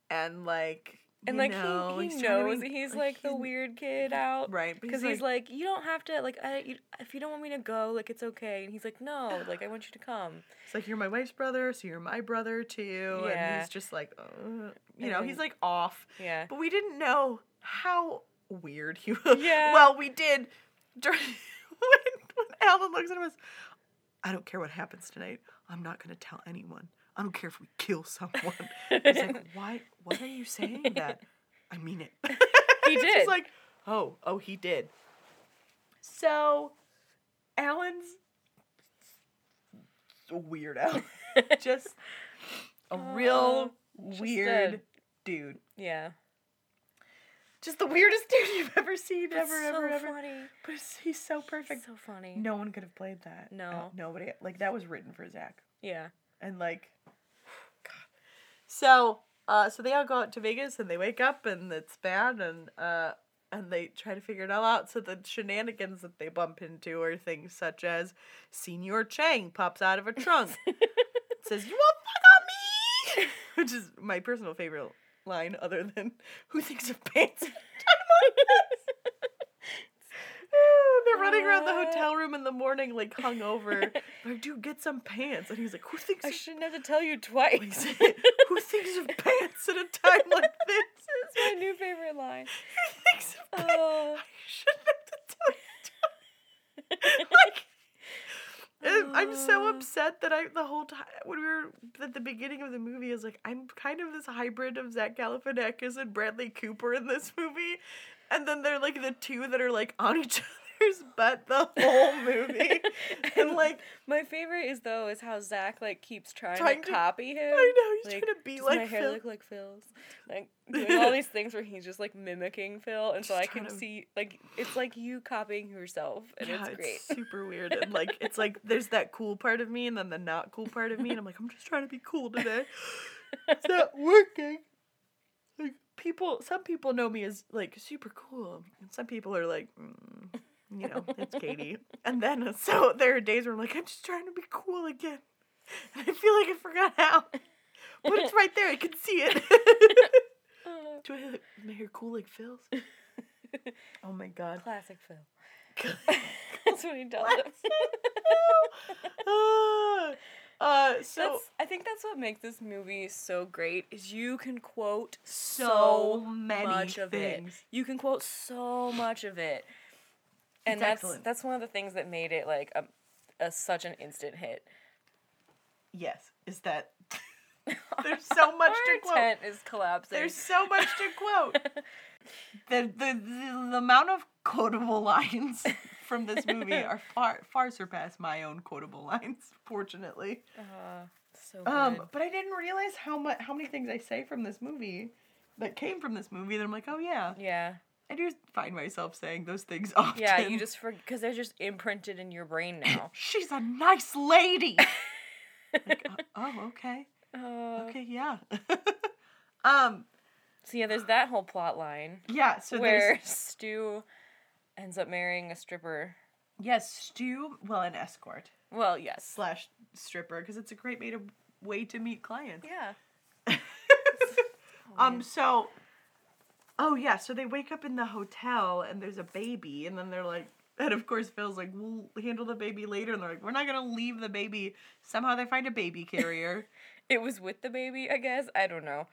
and like, And like know, he, he he's knows be- he's like the weird kid out. right? Because he's, like, you don't have to like, I, you, if you don't want me to go, like it's okay. And he's like, no, like I want you to come. It's like you're my wife's brother, so you're my brother too. yeah. And he's just like, uh, you know, he's like off. Yeah. But we didn't know how weird he was. Yeah. Well, we did during when, when Alan looks at him I don't care what happens tonight. I'm not gonna tell anyone. I don't care if we kill someone. He's like, why why are you saying that? I mean it. He It's did. just like, oh, oh, he did. So, Alan's a weird Alan. just a real just weird a- dude. yeah. Just the weirdest dude you've ever seen, ever, so ever, ever. funny. But he's so perfect. So funny. No one could have played that. No. Uh, nobody. Like that was written for Zach, Yeah. and like. So, uh, so they all go out to Vegas and they wake up and it's bad and uh, and they try to figure it all out. So the shenanigans that they bump into are things such as Señor Chang pops out of a trunk, says, "You won't fuck on me," which is my personal favorite line, other than "Who thinks of pants?" at a time like this?" They're running around the hotel room in the morning, like hungover. like, dude, get some pants. And he's like, "Who thinks I of shouldn't have to tell you twice. Who thinks of pants at a time like this? That's my new favorite line. Who thinks of pants? Oh. I shouldn't have to tell you twice. like, I'm- so Uh. upset that I the whole time when we were at the beginning of the movie, I was like, I'm kind of this hybrid of Zach Galifianakis and Bradley Cooper in this movie, and then they're like the two that are like on each other's butt the whole movie, and like My favorite is though is how Zach like keeps trying, Trying to to- copy him. I know he's Like, trying to be Does like my hair look like Phil's? Like doing all these things where he's just like mimicking Phil, and so I can to- see like it's like you copying yourself, and yeah, it's great. super weird. And like it's like there's that cool part of me and then the not cool part of me, and I'm like, I'm just trying to be cool today. it's not working. Like people, some people know me as like super cool, and some people are like, mm, you know, it's Katie. And then, uh, so there are days where I'm like, I'm just trying to be cool again. And I feel like I forgot how. But it's right there, I can see it. Do I have my hair cool like Phil's? Oh my god. Classic Phil. That's what he does. Ah. uh, so That's, I think that's what makes this movie so great is you can quote So so, many much of things. it. You can quote so much of it, and that's excellent. that's one of the things that made it like a, a such an instant hit. yes, is that there's so much to quote. tent is collapsing. There's so much to quote. the, the the the amount of quotable lines from this movie are far far surpass my own quotable lines. Fortunately, Uh, so good. um, but I didn't realize how much how many things I say from this movie that came from this movie that I'm like, oh yeah, yeah, I do find myself saying those things often. yeah. You just forget because they're just imprinted in your brain now. she's a nice lady. Like, uh, oh okay, Uh, okay yeah. um so yeah, there's that whole plot line yeah. So where there's Stu ends up marrying a stripper. yes, Stu. Well, an escort. Well, yes. slash stripper because it's a great way to way to meet clients. Yeah. Um. So. Oh yeah. So they wake up in the hotel and there's a baby, and then they're like, and of course Phil's like, we'll handle the baby later, and they're like, we're not gonna leave the baby. Somehow they find a baby carrier. It was with the baby, I guess. I don't know.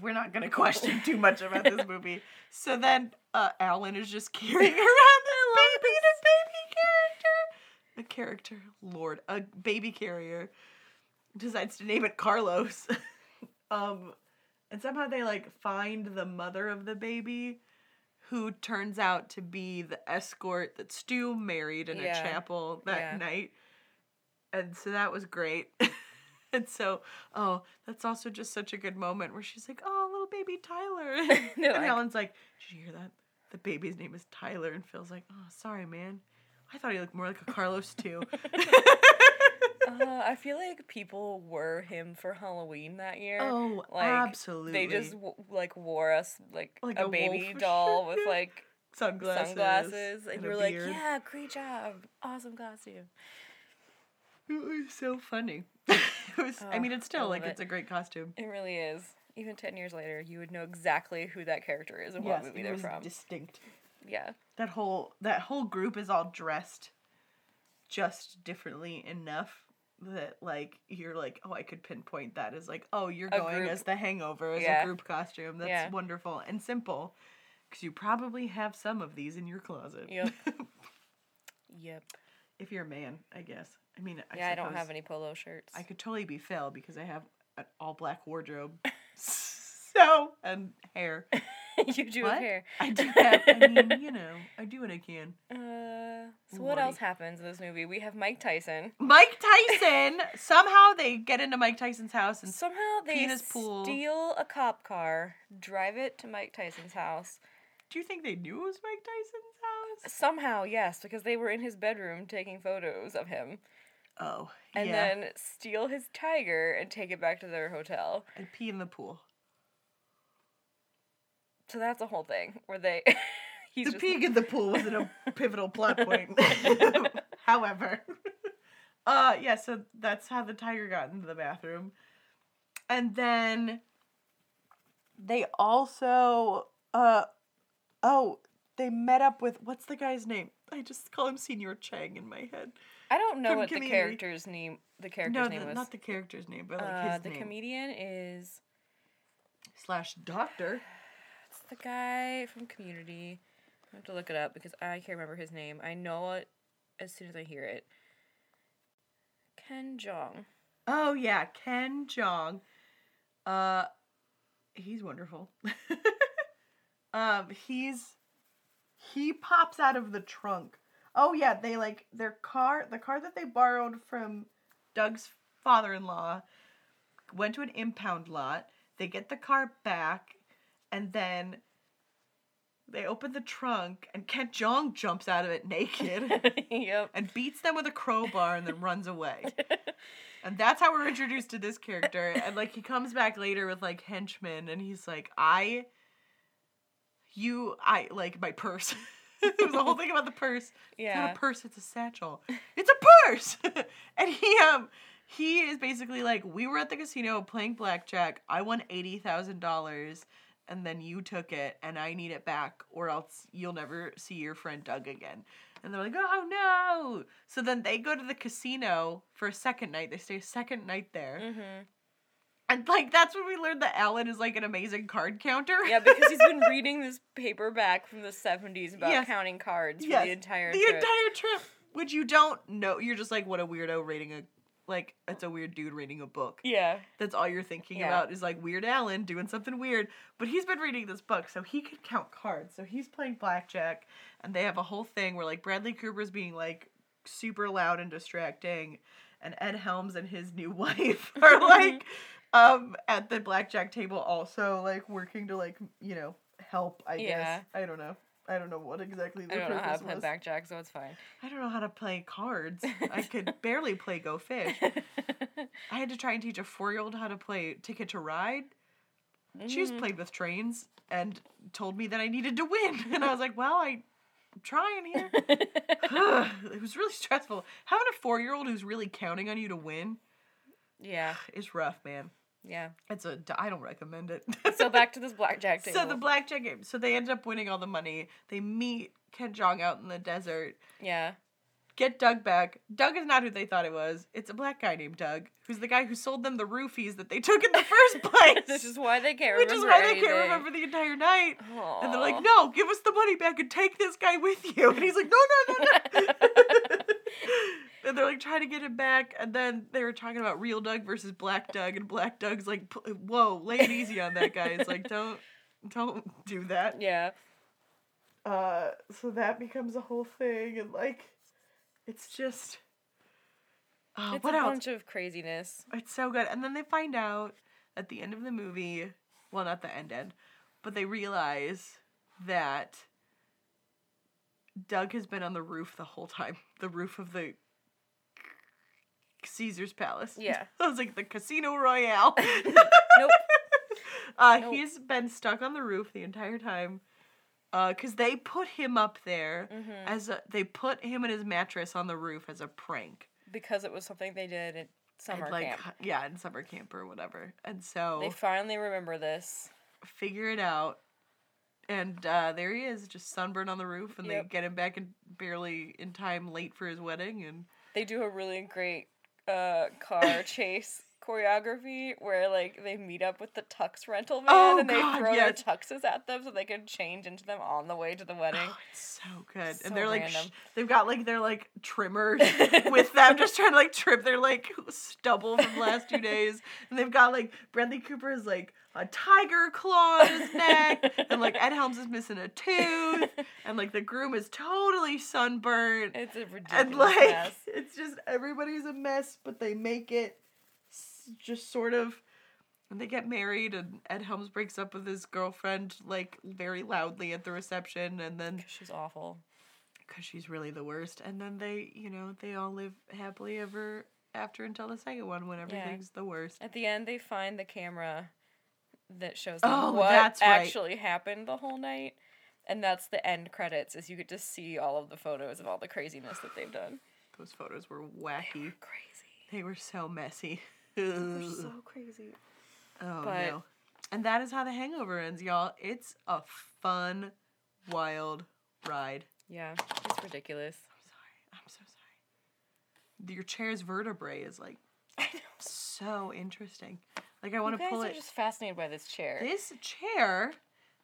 we're not gonna question too much about this movie. So then, uh, Alan is just carrying around this baby, a baby character, a character, Lord, a baby carrier, decides to name it Carlos. um, and somehow they like find the mother of the baby, who turns out to be the escort that Stu married in Yeah. a chapel that Yeah. night. And so that was great. and so, oh, that's also just such a good moment where she's like, "Oh, little baby Tyler," and like- Alan's like, "Did you hear that? The baby's name is Tyler." And Phil's like, "Oh, sorry, man. I thought he looked more like a Carlos too." Uh, I feel like people were him for Halloween that year. oh, like, absolutely. They just w- like wore us like, Like a, a baby doll with like sunglasses, sunglasses, and, and you a were like, "Yeah, great job, awesome costume." It was so funny. it was. I Oh, mean, it's still like it. it's a great costume. It really is. Even ten years later, you would know exactly who that character is and what movie it they're was from. distinct. yeah, That whole that whole group is all dressed just differently enough that like you're like, oh, I could pinpoint that as like, oh, you're A going group. as the Hangover as Yeah. a group costume. That's Yeah. wonderful and simple because you probably have some of these in your closet. Yep. yep. if you're a man, I guess. I mean, I yeah, I don't have any polo shirts. I could totally be Phil because I have an all black wardrobe. so and hair. you do What? hair. I do have. I mean, you know, I do what I can. Uh, so what else happens in this movie? We have Mike Tyson. Mike Tyson. somehow they get into Mike Tyson's house and Somehow they steal a cop car, drive it to Mike Tyson's house. do you think they knew it was Mike Tyson's house? Somehow, yes, because they were in his bedroom taking photos of him. Oh, And yeah. then steal his tiger and take it back to their hotel. and pee in the pool. So that's a whole thing where they. he's the just, peeing in the pool wasn't a pivotal plot point. However, uh, yeah. So that's how the tiger got into the bathroom, and then they also, uh, oh, they met up with what's the guy's name? I just call him Señor Chang in my head. I don't know from what the character's name. The character's no, name the- was. not the character's name, but like uh, his the name comedian is. slash doctor. The guy from Community. I have to look it up because I can't remember his name. I know it as soon as I hear it. Ken Jeong. Oh yeah, Ken Jeong. Uh he's wonderful. um he's he pops out of the trunk. Oh yeah, they like their car the car that they borrowed from Doug's father-in-law went to an impound lot. They get the car back and then they open the trunk and Ken Jeong jumps out of it naked yep. and beats them with a crowbar and then runs away. And that's how we're introduced to this character. And like he comes back later with like henchmen and he's like, I you I like my purse. it was the whole thing about the purse. It's Yeah. not a purse, it's a satchel. It's a purse. and he um he is basically like, we were at the casino playing blackjack. I won eighty thousand dollars, and then you took it, and I need it back, or else you'll never see your friend Doug again. And they're like, oh no. So then they go to the casino for a second night. They stay a second night there. Mm-hmm. And like that's when we learned that Alan is like an amazing card counter. Yeah, because he's been reading this paperback from the 70s about Yes. counting cards for Yes, the entire the trip. entire trip, which you don't know. You're just like, what a weirdo reading a like. It's a weird dude reading a book. yeah. That's all you're thinking Yeah. about is like Weird Alan doing something weird. But he's been reading this book, so he could count cards. So he's playing blackjack, and they have a whole thing where like Bradley Cooper's being like super loud and distracting, and Ed Helms and his new wife are like um at the blackjack table also like working to like you know help. I Yeah. guess I don't know. I don't know what exactly the I don't know how to play was. blackjack, so it's fine. I don't know how to play cards. I could barely play Go Fish. I had to try and teach a four year old how to play Ticket to Ride. She's Mm-hmm. played with trains and told me that I needed to win. And I was like, well, I, I'm trying here. it was really stressful. Having a four year old who's really counting on you to win yeah, is rough, man. Yeah. It's a, I don't recommend it. So back to this blackjack table. So the blackjack game. So they end up winning all the money. They meet Ken Jeong out in the desert. yeah. get Doug back. Doug is not who they thought it was. It's a black guy named Doug, who's the guy who sold them the roofies that they took in the first place. This is why they can't which is why they can't remember the entire night. And they're like, "No, give us the money back and take this guy with you." And he's like, "No, no, no, no." and they're like trying to get him back, and then they were talking about real Doug versus Black Doug, and Black Doug's like, "Whoa, lay it easy on that guy." It's like, don't, don't do that. Yeah. Uh, so that becomes a whole thing, and like, it's just. Uh, It's what a else? bunch of craziness. It's so good. And then they find out at the end of the movie, well, not the end end, but they realize that Doug has been on the roof the whole time. The roof of the Caesar's Palace. Yeah. I was like the Casino Royale. Nope. Uh, Nope. He's been stuck on the roof the entire time. Because they put him up there Mm-hmm. as a, they put him and his mattress on the roof as a prank. Because it was something they did at summer like camp. yeah, in summer camp or whatever. And so They finally remember this. figure it out. And uh, there he is, just sunburned on the roof, and Yep. they get him back in barely in time, late for his wedding. And They do a really great uh, car chase choreography where like they meet up with the tux rental man Oh, and they God, throw yes. their tuxes at them so they can change into them on the way to the wedding. oh, it's so good. So and they're like, sh- they've got like their like trimmers with them, just trying to like trim their like stubble from the last two days. And they've got like Bradley Cooper is like a tiger claw on his neck, and like Ed Helms is missing a tooth, and like the groom is totally sunburnt. It's a ridiculous and like mess. it's just everybody's a mess but they make it just sort of and they get married and ed helms breaks up with his girlfriend like very loudly at the reception and then She's awful. because she's really the worst and then they you know they all live happily ever after until the second one when everything's the worst At the end, they find the camera that shows them Oh, what that's right. actually happened the whole night, and that's the end credits. Is you get to see all of the photos of all the craziness that they've done. those photos were wacky Crazy. they were so messy so crazy. oh but- no and that is how the hangover ends y'all it's a fun wild ride Yeah, it's ridiculous. I'm sorry. I'm so sorry. Your chair's vertebrae is like so interesting. Like I want You to pull are it. just fascinated by this chair. This chair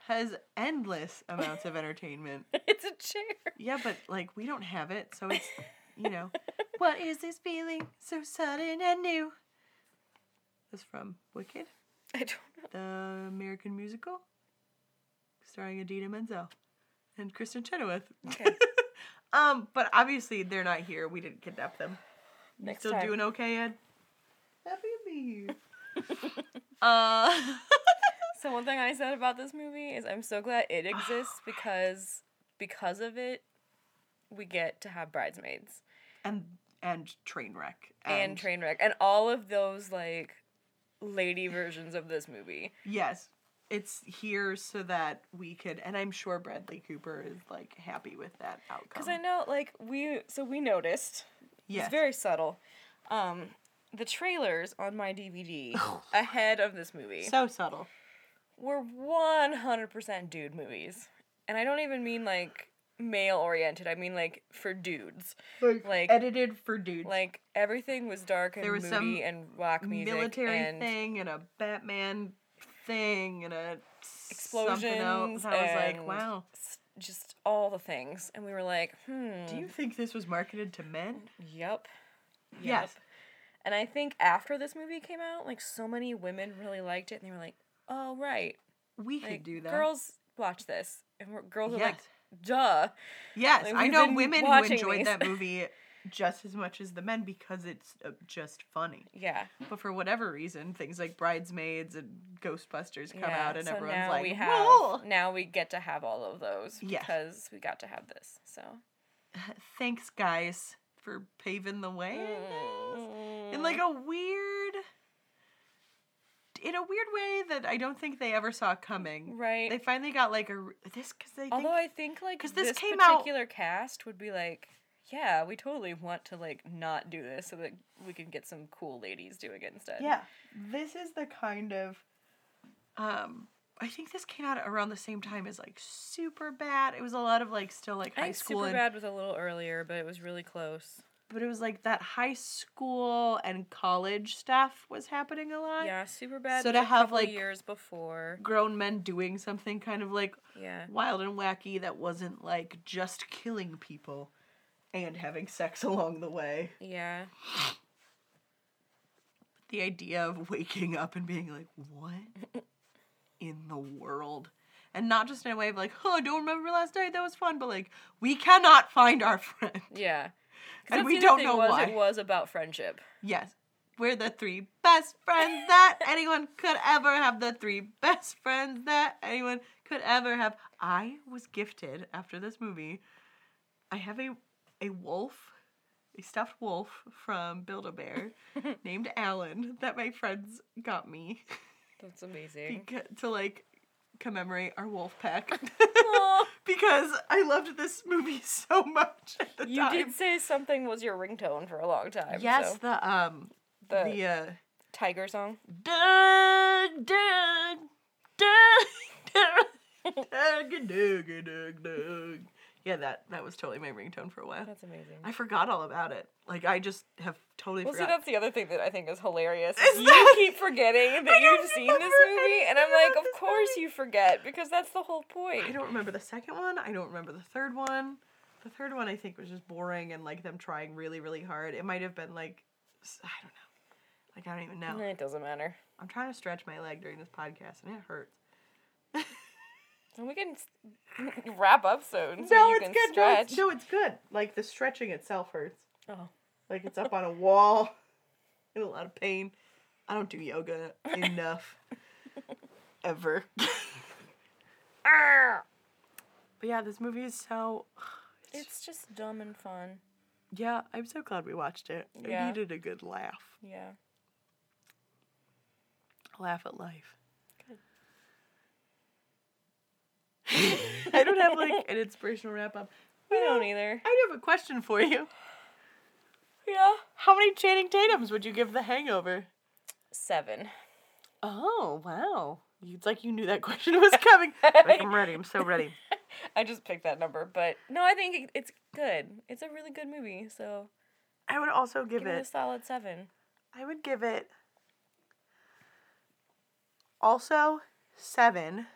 has endless amounts of entertainment. it's a chair. Yeah, but like we don't have it, so it's you know. what is this feeling so sudden and new? This from Wicked, I don't know. the American musical, starring Idina Menzel and Kristin Chenoweth. Okay. um, but obviously they're not here. We didn't kidnap them. You Next still time. doing okay, Ed? Happy to be here. uh, So one thing I said about this movie is I'm so glad it exists because because of it, we get to have bridesmaids and and train wreck and, train wreck and all of those like lady versions of this movie. Yes, it's here so that we could, and I'm sure Bradley Cooper is like happy with that outcome. Because I know, like, we, so we noticed, yes. it's very subtle, um, the trailers on my DVD ahead of this movie so subtle. were 100% dude movies. And I don't even mean, like, male oriented, I mean, like, for dudes. Like- edited for dudes. Like, everything was dark and There was moody some and rock music. military and thing and a Batman thing and a explosions. something else. I was like, and wow. s- Just all the things. And we were like, hmm. Do you think this was marketed to men? Yep. Yes. And I think after this movie came out, like so many women really liked it, and they were like, "Oh right, We could do that. girls watch this," and we're, girls are like, Yes. "Duh." Yes, like, I know women who enjoyed these. that movie just as much as the men because it's uh, just funny. Yeah. But for whatever reason, things like Bridesmaids and Ghostbusters come yeah. out, and so everyone's like, we have "Whoa!" now we get to have all of those Yes. because we got to have this. So Thanks, guys, for paving the way. Mm. In like a weird, in a weird way that I don't think they ever saw coming. right. They finally got like a this because they think Although I think like 'cause this, this came out- particular cast would be like, yeah, we totally want to like not do this so that we can get some cool ladies doing it instead. Yeah, this is the kind of. Um, I think this came out around the same time as like Superbad. It was a lot of like still like I high think school, and, Superbad was a little earlier, but it was really close. But it was like that high school and college stuff was happening a lot. Yeah, Superbad. So to have, like- years before. Grown men doing something kind of like Yeah. wild and wacky that wasn't like just killing people and having sex along the way. Yeah. The idea of waking up and being like, what in the world? And not just in a way of like, oh, I don't remember last night, that was fun, but like, we cannot find our friend. Yeah. And we don't know was why. It was about friendship. Yes. We're the three best friends that anyone could ever have. The three best friends that anyone could ever have. I was gifted after this movie. I have a a wolf, a stuffed wolf from Build a Bear named Alan that my friends got me That's amazing. to like commemorate our wolf pack. Because I loved this movie so much at the you time. did say something was your ringtone for a long time. yes, so the um the, the uh tiger song. Doug, Doug, Doug, Doug, Doug, Doug, Doug. Yeah, that that was totally my ringtone for a while. That's amazing. I forgot all about it. Like I just have totally Well, see, that's the other thing that I think is hilarious. Is you that- keep forgetting that you've seen this movie, and I'm like, of course movie. you forget because that's the whole point. I don't remember the second one. I don't remember the third one. The third one I think was just boring and like them trying really really hard. It might have been like I don't know. Like I don't even know. It doesn't matter. I'm trying to stretch my leg during this podcast and it hurts. And we can wrap up soon so no, you it's can good. No it's, no, it's good. Like the stretching itself hurts. Oh. Like it's up on a wall. In a lot of pain. I don't do yoga enough. Ever. Ah! but yeah, this movie is so. It's just dumb and fun. Yeah, I'm so glad we watched it. Yeah. I needed a good laugh. Yeah. Laugh at life. I don't have like an inspirational wrap up. I don't either. I do have a question for you. Yeah. How many Channing Tatums would you give The Hangover? Seven. Oh wow! It's like you knew that question was coming. like, I'm ready. I'm so ready. I just picked that number, but no, I think it's good. It's a really good movie, so I would also give give it a solid seven. I would give it. Also, seven.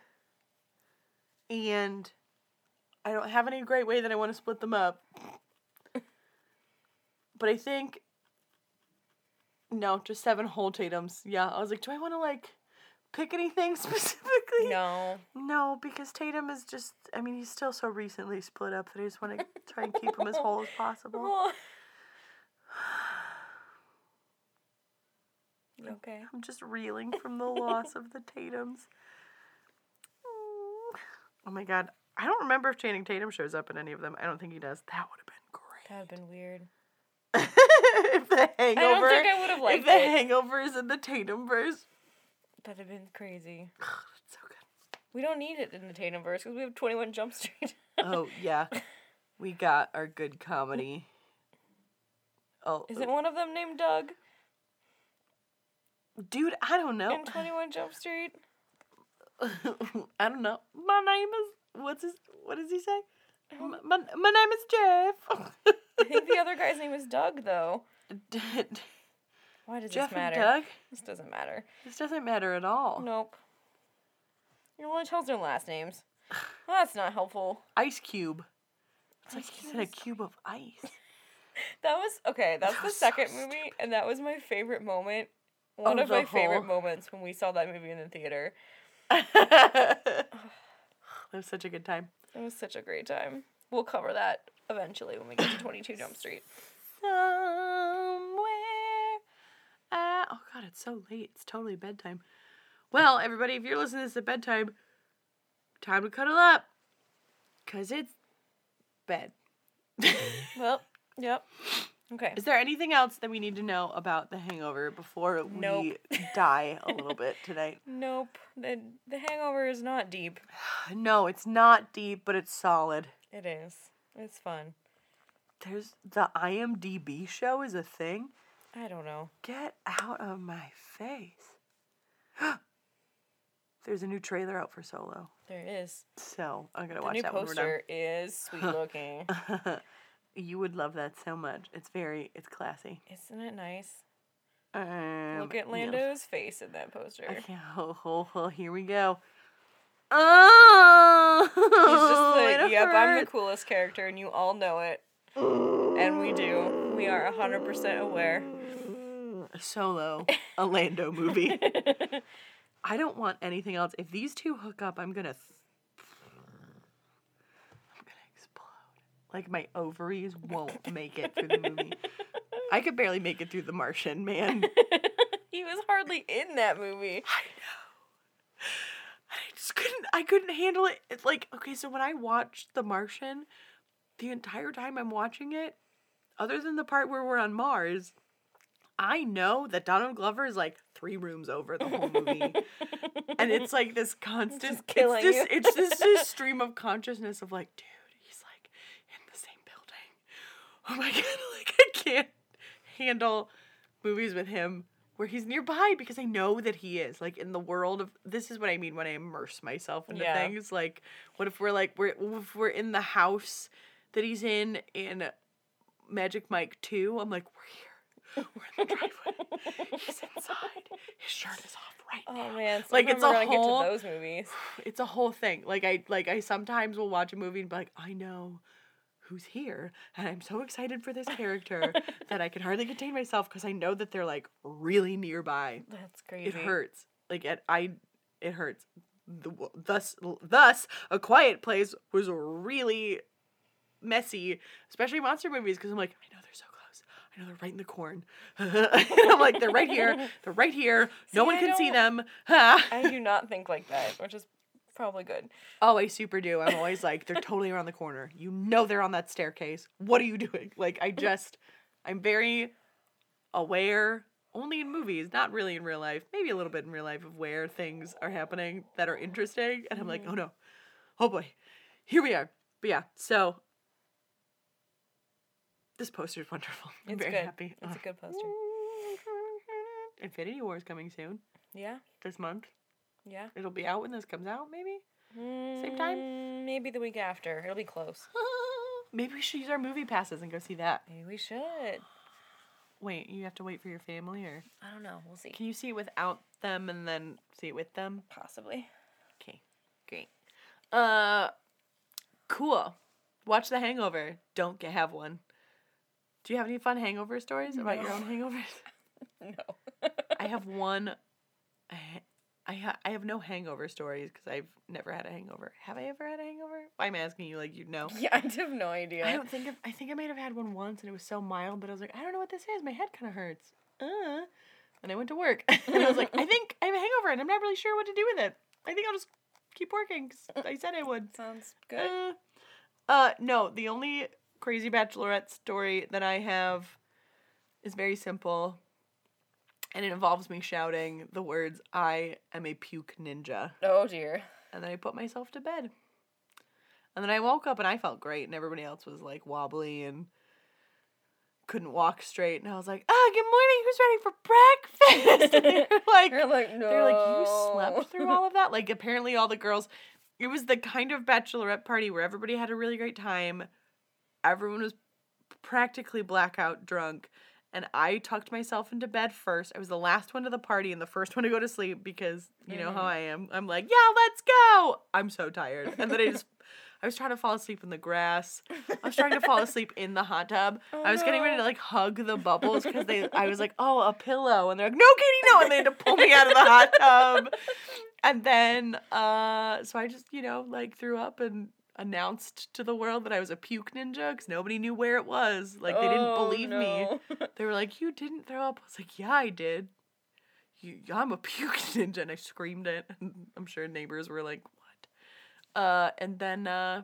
And I don't have any great way that I want to split them up. But I think. No, just seven whole Tatums. Yeah, I was like, do I want to like pick anything specifically? No. No, because Tatum is just. I mean, he's still so recently split up that I just want to try and keep him as whole as possible. okay. I'm just reeling from the loss of the Tatums. Oh my god. I don't remember if Channing Tatum shows up in any of them. I don't think he does. That would have been great. That would have been weird. if the hangover I don't think I would've If liked the it. hangover is in the Tatum verse. That'd have been crazy. It's so good. We don't need it in the Tatumverse because we have 21 Jump Street. Oh yeah, we got our good comedy. Oh, Isn't one of them named Doug dude, I don't know. in 21 Jump Street? I don't know. My name is what's his? What does he say? M- My, my name is Jeff. I think the other guy's name is Doug, though. Why does Jeff this matter? and Doug. This doesn't matter. This doesn't matter at all. Nope. You only tells their last names. Well, that's not helpful. Ice cube. It's like he said a cube of ice. That was okay. That's the was so second movie, and that was my favorite moment. Oh, One Oh, of my favorite moments when we saw that movie in the theater. That was such a good time. It was such a great time. We'll cover that eventually when we get to 22 Jump Street. Somewhere. Uh, oh god, it's so late. It's totally bedtime. Well, everybody, if you're listening to this at bedtime, time to cuddle up. Cause it's bed. Well, yep. Okay. Is there anything else that we need to know about the hangover before Nope. we die a little bit tonight? Nope. The the hangover is not deep. No, it's not deep, but it's solid. It is. It's fun. There's the IMDb show is a thing. I don't know. Get out of my face. There's a new trailer out for Solo. There is. So I'm gonna The watch new that when we're done. poster is sweet looking. you would love that so much. It's very, it's classy. Isn't it nice? Um, Look at. Lando's face in that poster. Can't. Oh, oh, oh, here we go. Oh, He's just like, yep, I'm the coolest character, and you all know it. And we do. We are 100% aware. Solo, a Lando movie. I don't want anything else. If these two hook up, I'm gonna. Th- I'm gonna explode. Like my ovaries won't make it through the movie. I could barely make it through The Martian, man. He was hardly in that movie. I know. I just couldn't. I couldn't handle it. It's like okay, so when I watched The Martian, the entire time I'm watching it, other than the part where we're on Mars, I know that Donald Glover is like three rooms over the whole movie, and it's like this constant. Just killing it's this, you. It's this, this stream of consciousness of like, dude, he's like in the same building. Oh my god, like I can't handle movies with him where he's nearby because I know that he is like in the world of this is what I mean when I immerse myself into Yeah. things like what if we're like we're if we're in the house that he's in in Magic Mike 2 I'm like we're here we're in the driveway he's inside his shirt is off right oh, now Oh man, Like, it's a whole- get to those movies. it's a whole thing. Like I like I sometimes will watch a movie and be like, I know who's here, and I'm so excited for this character that I can hardly contain myself because I know that they're like really nearby. That's crazy. It hurts. Like it, I, it hurts. The, thus, thus, a quiet place was really messy, especially monster movies, because I'm like, I know they're so close. I know they're right in the corn. I'm like, they're right here. They're right here. no one I can see them. I do not think like that, which is probably good. Oh, I super do. I'm always like, they're totally around the corner. You know they're on that staircase. What are you doing? Like, I just, I'm very aware, only in movies, not really in real life, maybe a little bit in real life, of where things are happening that are interesting. And I'm like, mm-hmm. oh no, oh boy, here we are. But yeah, so this poster is wonderful. I'm It's very good. happy. It's a good poster. Infinity War is coming soon Yeah, this month. Yeah. It'll be out when this comes out, maybe. Same time? Mm, Maybe the week after. It'll be close. Maybe we should use our movie passes and go see that. Maybe we should. Wait, you have to wait for your family, or I don't know. We'll see. can you see it without them and then see it with them? Possibly. Okay, great. Uh, cool. Watch The Hangover. Don't get, have one. Do you have any fun hangover stories about your own hangovers? No. I have one. I ha- I, have no hangover stories because I've never had a hangover. Have I ever had a hangover? I'm asking you like you know. yeah, I have no idea. I don't think I've, I think I might have had one once and it was so mild, but I was like, I don't know what this is. My head kind of hurts. Uh. And I went to work and I was like, I think I have a hangover and I'm not really sure what to do with it. I think I'll just keep working 'cause I said I would. Sounds good. Uh, uh, no, the only crazy bachelorette story that I have is very simple. And it involves me shouting the words, I am a puke ninja. Oh dear. and then I put myself to bed. And then I woke up and I felt great, and everybody else was like wobbly and couldn't walk straight. And I was like, "Ah, good morning. Who's ready for breakfast?" And they were like, You're like, no. they're like, "You slept through all of that?" Like, apparently, all the girls. It was the kind of bachelorette party where everybody had a really great time. Everyone was practically blackout drunk. And I tucked myself into bed first. I was the last one to the party and the first one to go to sleep because you know how I am. I'm like, yeah, let's go. I'm so tired. And then I just, I was trying to fall asleep in the grass. I was trying to fall asleep in the hot tub. I was getting ready to like hug the bubbles because they, I was like, oh, a pillow. And they're like, no, Katie, no. And they had to pull me out of the hot tub. And then, uh, so I just, you know, like threw up and announced to the world that I was a puke ninja because nobody knew where it was. Like they didn't Oh, believe me. They were like, "You didn't throw up." I was like, "Yeah, I did." You, I'm a puke ninja, and I screamed it. And I'm sure neighbors were like, "What?" Uh, and then, uh,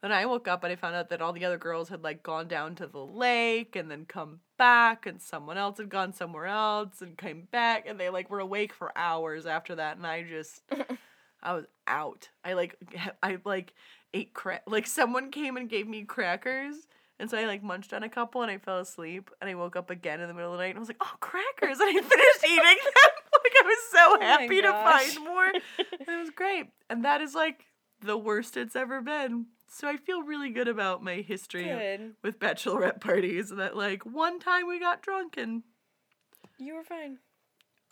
then I woke up and I found out that all the other girls had like gone down to the lake and then come back, and someone else had gone somewhere else and came back, and they like were awake for hours after that, and I just, I was out. I like, I like ate crack. Like someone came and gave me crackers. And so I like munched on a couple and I fell asleep and I woke up again in the middle of the night and I was like, oh, crackers. And I finished eating them. like I was so oh my happy to find more. And it was great. And that is like the worst it's ever been. So I feel really good about my history Good. with bachelorette parties that like one time we got drunk and You were fine.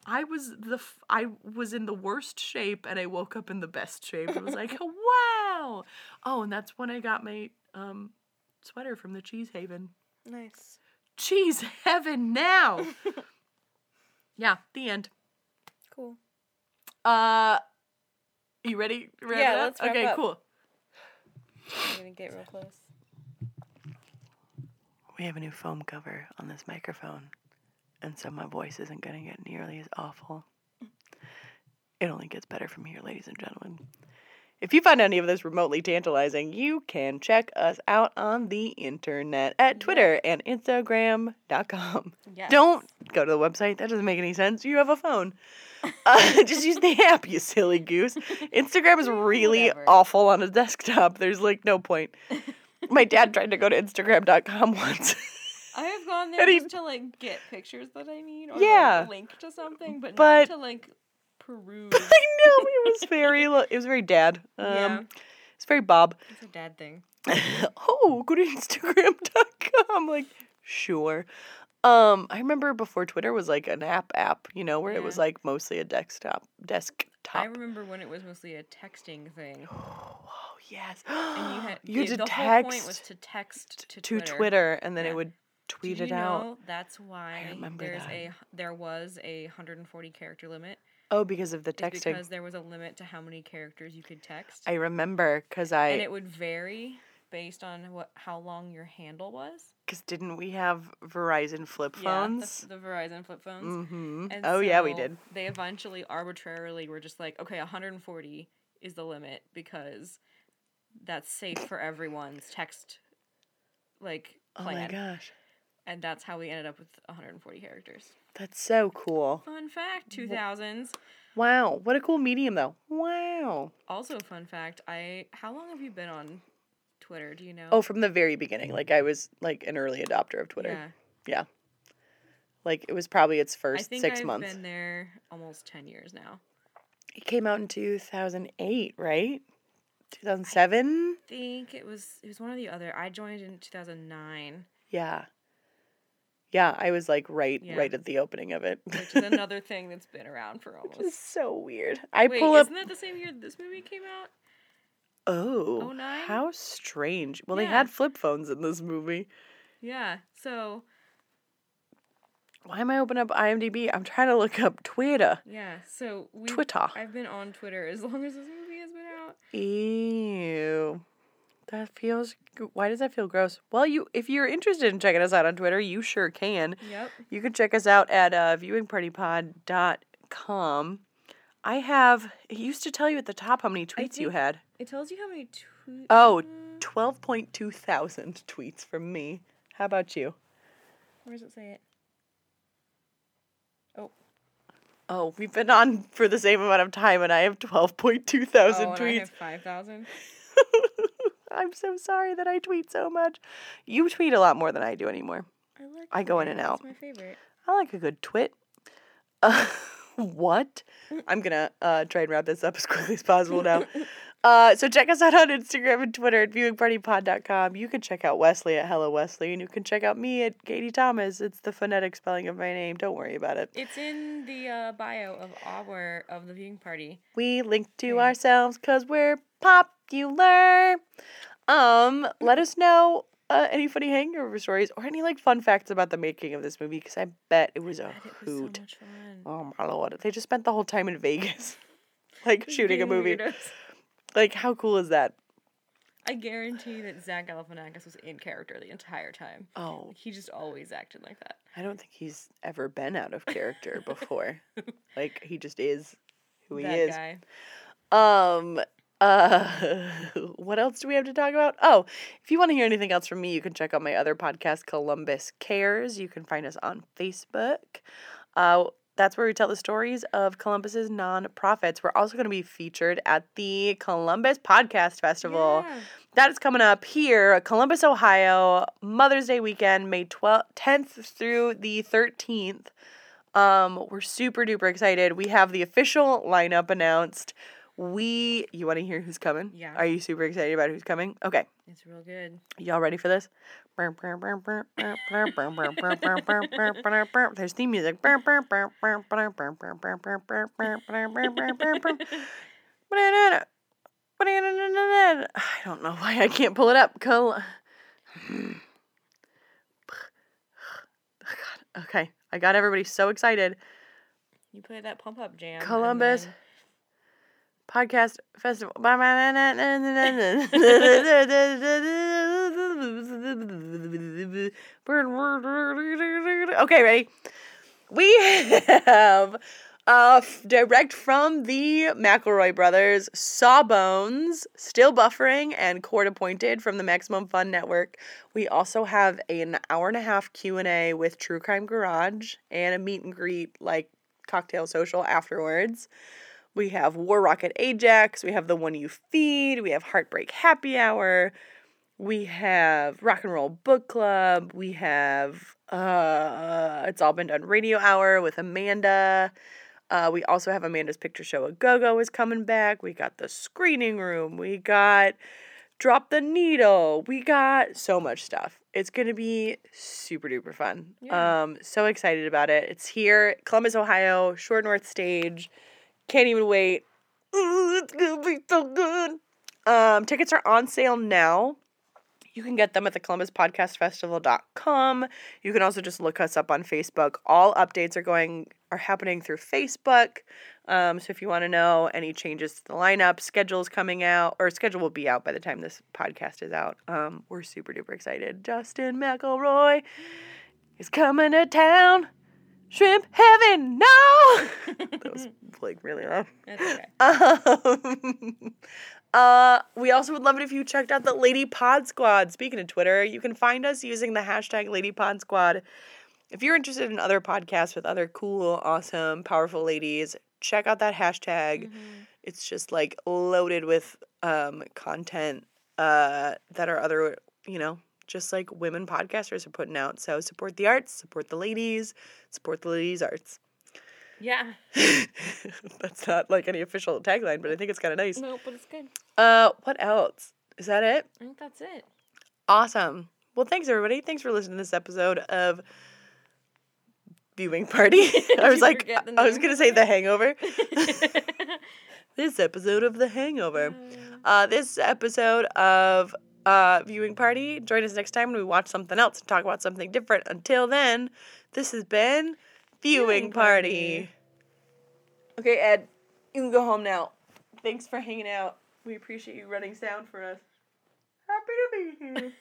I was the f- I was in the worst shape and I woke up in the best shape. It was like, wow. Oh, and that's when I got my um sweater from the Cheese Haven. Nice. Cheese heaven now. yeah, the end. Cool. Uh you ready? to wrap Yeah, it up? let's wrap Okay, up. cool. I'm gonna get real close. We have a new foam cover on this microphone, and so my voice isn't going to get nearly as awful. It only gets better from here, ladies and gentlemen. If you find any of this remotely tantalizing, you can check us out on the internet at Twitter and Instagram.com. Yes. Don't go to the website, that doesn't make any sense. You have a phone. Uh, just use the app, you silly goose. Instagram is really Whatever. awful on a desktop. There's like no point. My dad tried to go to Instagram.com once. I have gone there he- just to like get pictures that I need or Yeah. like, link to something, but, But- not to like peruse. I know it was very it was very dad. Um Yeah. it's very Bob. It's a dad thing. oh, go to Instagram.com. Like, sure. Um, I remember before Twitter was like an app app, you know, where it was like mostly a desktop desktop. I remember when it was mostly a texting thing, oh yes. and you had you had to the whole point was text to text to, to Twitter. Twitter, and then Yeah. it would tweet Did it you out. know that's why there's that. a there was a 140 character limit. Oh, because of the texting. because there was a limit to how many characters you could text, I remember because I and it would vary based on what how long your handle was. because didn't we have Verizon flip phones? Yeah, the, the Verizon flip phones. mm-hmm. Oh yeah, we did. They eventually arbitrarily were just like, okay, 140 is the limit because that's safe for everyone's text like Oh my gosh, and that's how we ended up with 140 characters. that's so cool. Fun fact, 2000s. Wow, what a cool medium though. Wow. Also fun fact, I how long have you been on Twitter, do you know? Oh, from the very beginning, like I was like an early adopter of Twitter. yeah. Yeah. Like it was probably its first think 6 I've months. been there almost 10 years now. It came out in 2008, right? 2007? I think it was it was one of the other. I joined in 2009, Yeah. Yeah, I was like right Yeah. right at the opening of it. which is another thing that's been around for almost so weird. I Wait, pull up isn't that the same year this movie came out? Oh, 09? how strange. Well, they Yeah. had flip phones in this movie. Yeah. So Why am I opening up IMDb? I'm trying to look up Twitter. yeah. So we. Twitter. I've been on Twitter as long as this movie has been out. Ew. That feels. Why does that feel gross? Well, you, if you're interested in checking us out on Twitter, you sure can. Yep. You can check us out at uh, viewingpartypod.com. I have. It used to tell you at the top how many tweets you had. It tells you how many tweets. Oh, 12.2 thousand tweets from me. How about you? Where does it say it? Oh. Oh, we've been on for the same amount of time, and I have twelve point two thousand oh, and I tweets. have five thousand. I'm so sorry that I tweet so much. You tweet a lot more than I do anymore. I like. I go in and out. It's my favorite. I like a good twit. Uh, what? I'm gonna uh, try and wrap this up as quickly as possible now. Uh, so check us out on Instagram and Twitter at viewingpartypod.com. You can check out Wesley at Hello Wesley, and you can check out me at Katie Thomas. It's the phonetic spelling of my name. Don't worry about it. It's in the uh, bio of our of the viewing party. We link to Okay. ourselves because we're popular. Um, let us know uh, any funny hangover stories or any like fun facts about the making of this movie because I bet it was a It was so hoot. fun. Oh my lord! They just spent the whole time in Vegas, like shooting a movie. weirdos. Like, how cool is that? I guarantee that Zach Galifianakis was in character the entire time. Oh, He just always acted like that. I don't think he's ever been out of character before. like, he just is who he is. guy. Um. Uh, what else do we have to talk about? Oh, if you want to hear anything else from me, you can check out my other podcast, Columbus Cares. You can find us on Facebook. Uh, that's where we tell the stories of Columbus's nonprofits. We're also going to be featured at the Columbus Podcast Festival. Yeah. That is coming up here, Columbus, Ohio, Mother's Day weekend, May 12th, 10th through the 13th. Um, we're super duper excited. We have the official lineup announced. We, you want to hear who's coming? Yeah. Are you super excited about who's coming? Okay. It's real good. Y'all ready for this? There's theme music. I don't know why I can't pull it up. Col- God. Okay, I got everybody so excited. You play that pump up jam. Columbus then- podcast festival. Okay, ready? We have uh direct from the McElroy brothers, Sawbones, still buffering and court appointed from the Maximum Fun Network. We also have an hour and a half Q and A with True Crime Garage and a meet and greet like cocktail social afterwards. We have War Rocket Ajax. We have the one you feed. We have Heartbreak Happy Hour. We have Rock and Roll Book Club. We have uh, It's All Been Done Radio Hour with Amanda. Uh, we also have Amanda's Picture Show A Go Go is coming back. We got the screening room. We got Drop the Needle. We got so much stuff. It's gonna be super duper fun. Yeah. Um, so excited about it. It's here, Columbus, Ohio, Short North Stage. Can't even wait. Ooh, it's gonna be so good. Um, tickets are on sale now. You can get them at the columbuspodcastfestival.com. You can also just look us up on Facebook. All updates are going are happening through Facebook. Um, so if you want to know any changes to the lineup, schedules coming out, or schedule will be out by the time this podcast is out. Um, we're super duper excited. Justin McElroy is coming to town. Shrimp heaven, no! that was like really loud. That's okay. Um, uh, we also would love it if you checked out the Lady Pod Squad. Speaking of Twitter, you can find us using the hashtag Lady Pod Squad. If you're interested in other podcasts with other cool, awesome, powerful ladies, check out that hashtag. It's just like loaded with um, content uh, that are other, you know, just like women podcasters are putting out. So support the arts, support the ladies, support the ladies' arts. Yeah. That's not like any official tagline, but I think it's kind of nice. No, but it's good. Uh, what else? Is that it? I think that's it. Awesome. Well, thanks everybody. Thanks for listening to this episode of Viewing Party. I was like, I was gonna say The Hangover. this episode of The Hangover. Uh, this episode of uh, Viewing Party. Join us next time when we watch something else and talk about something different. Until then, this has been Viewing. Party. Okay, Ed, you can go home now. Thanks for hanging out. We appreciate you running sound for us. Happy to be here.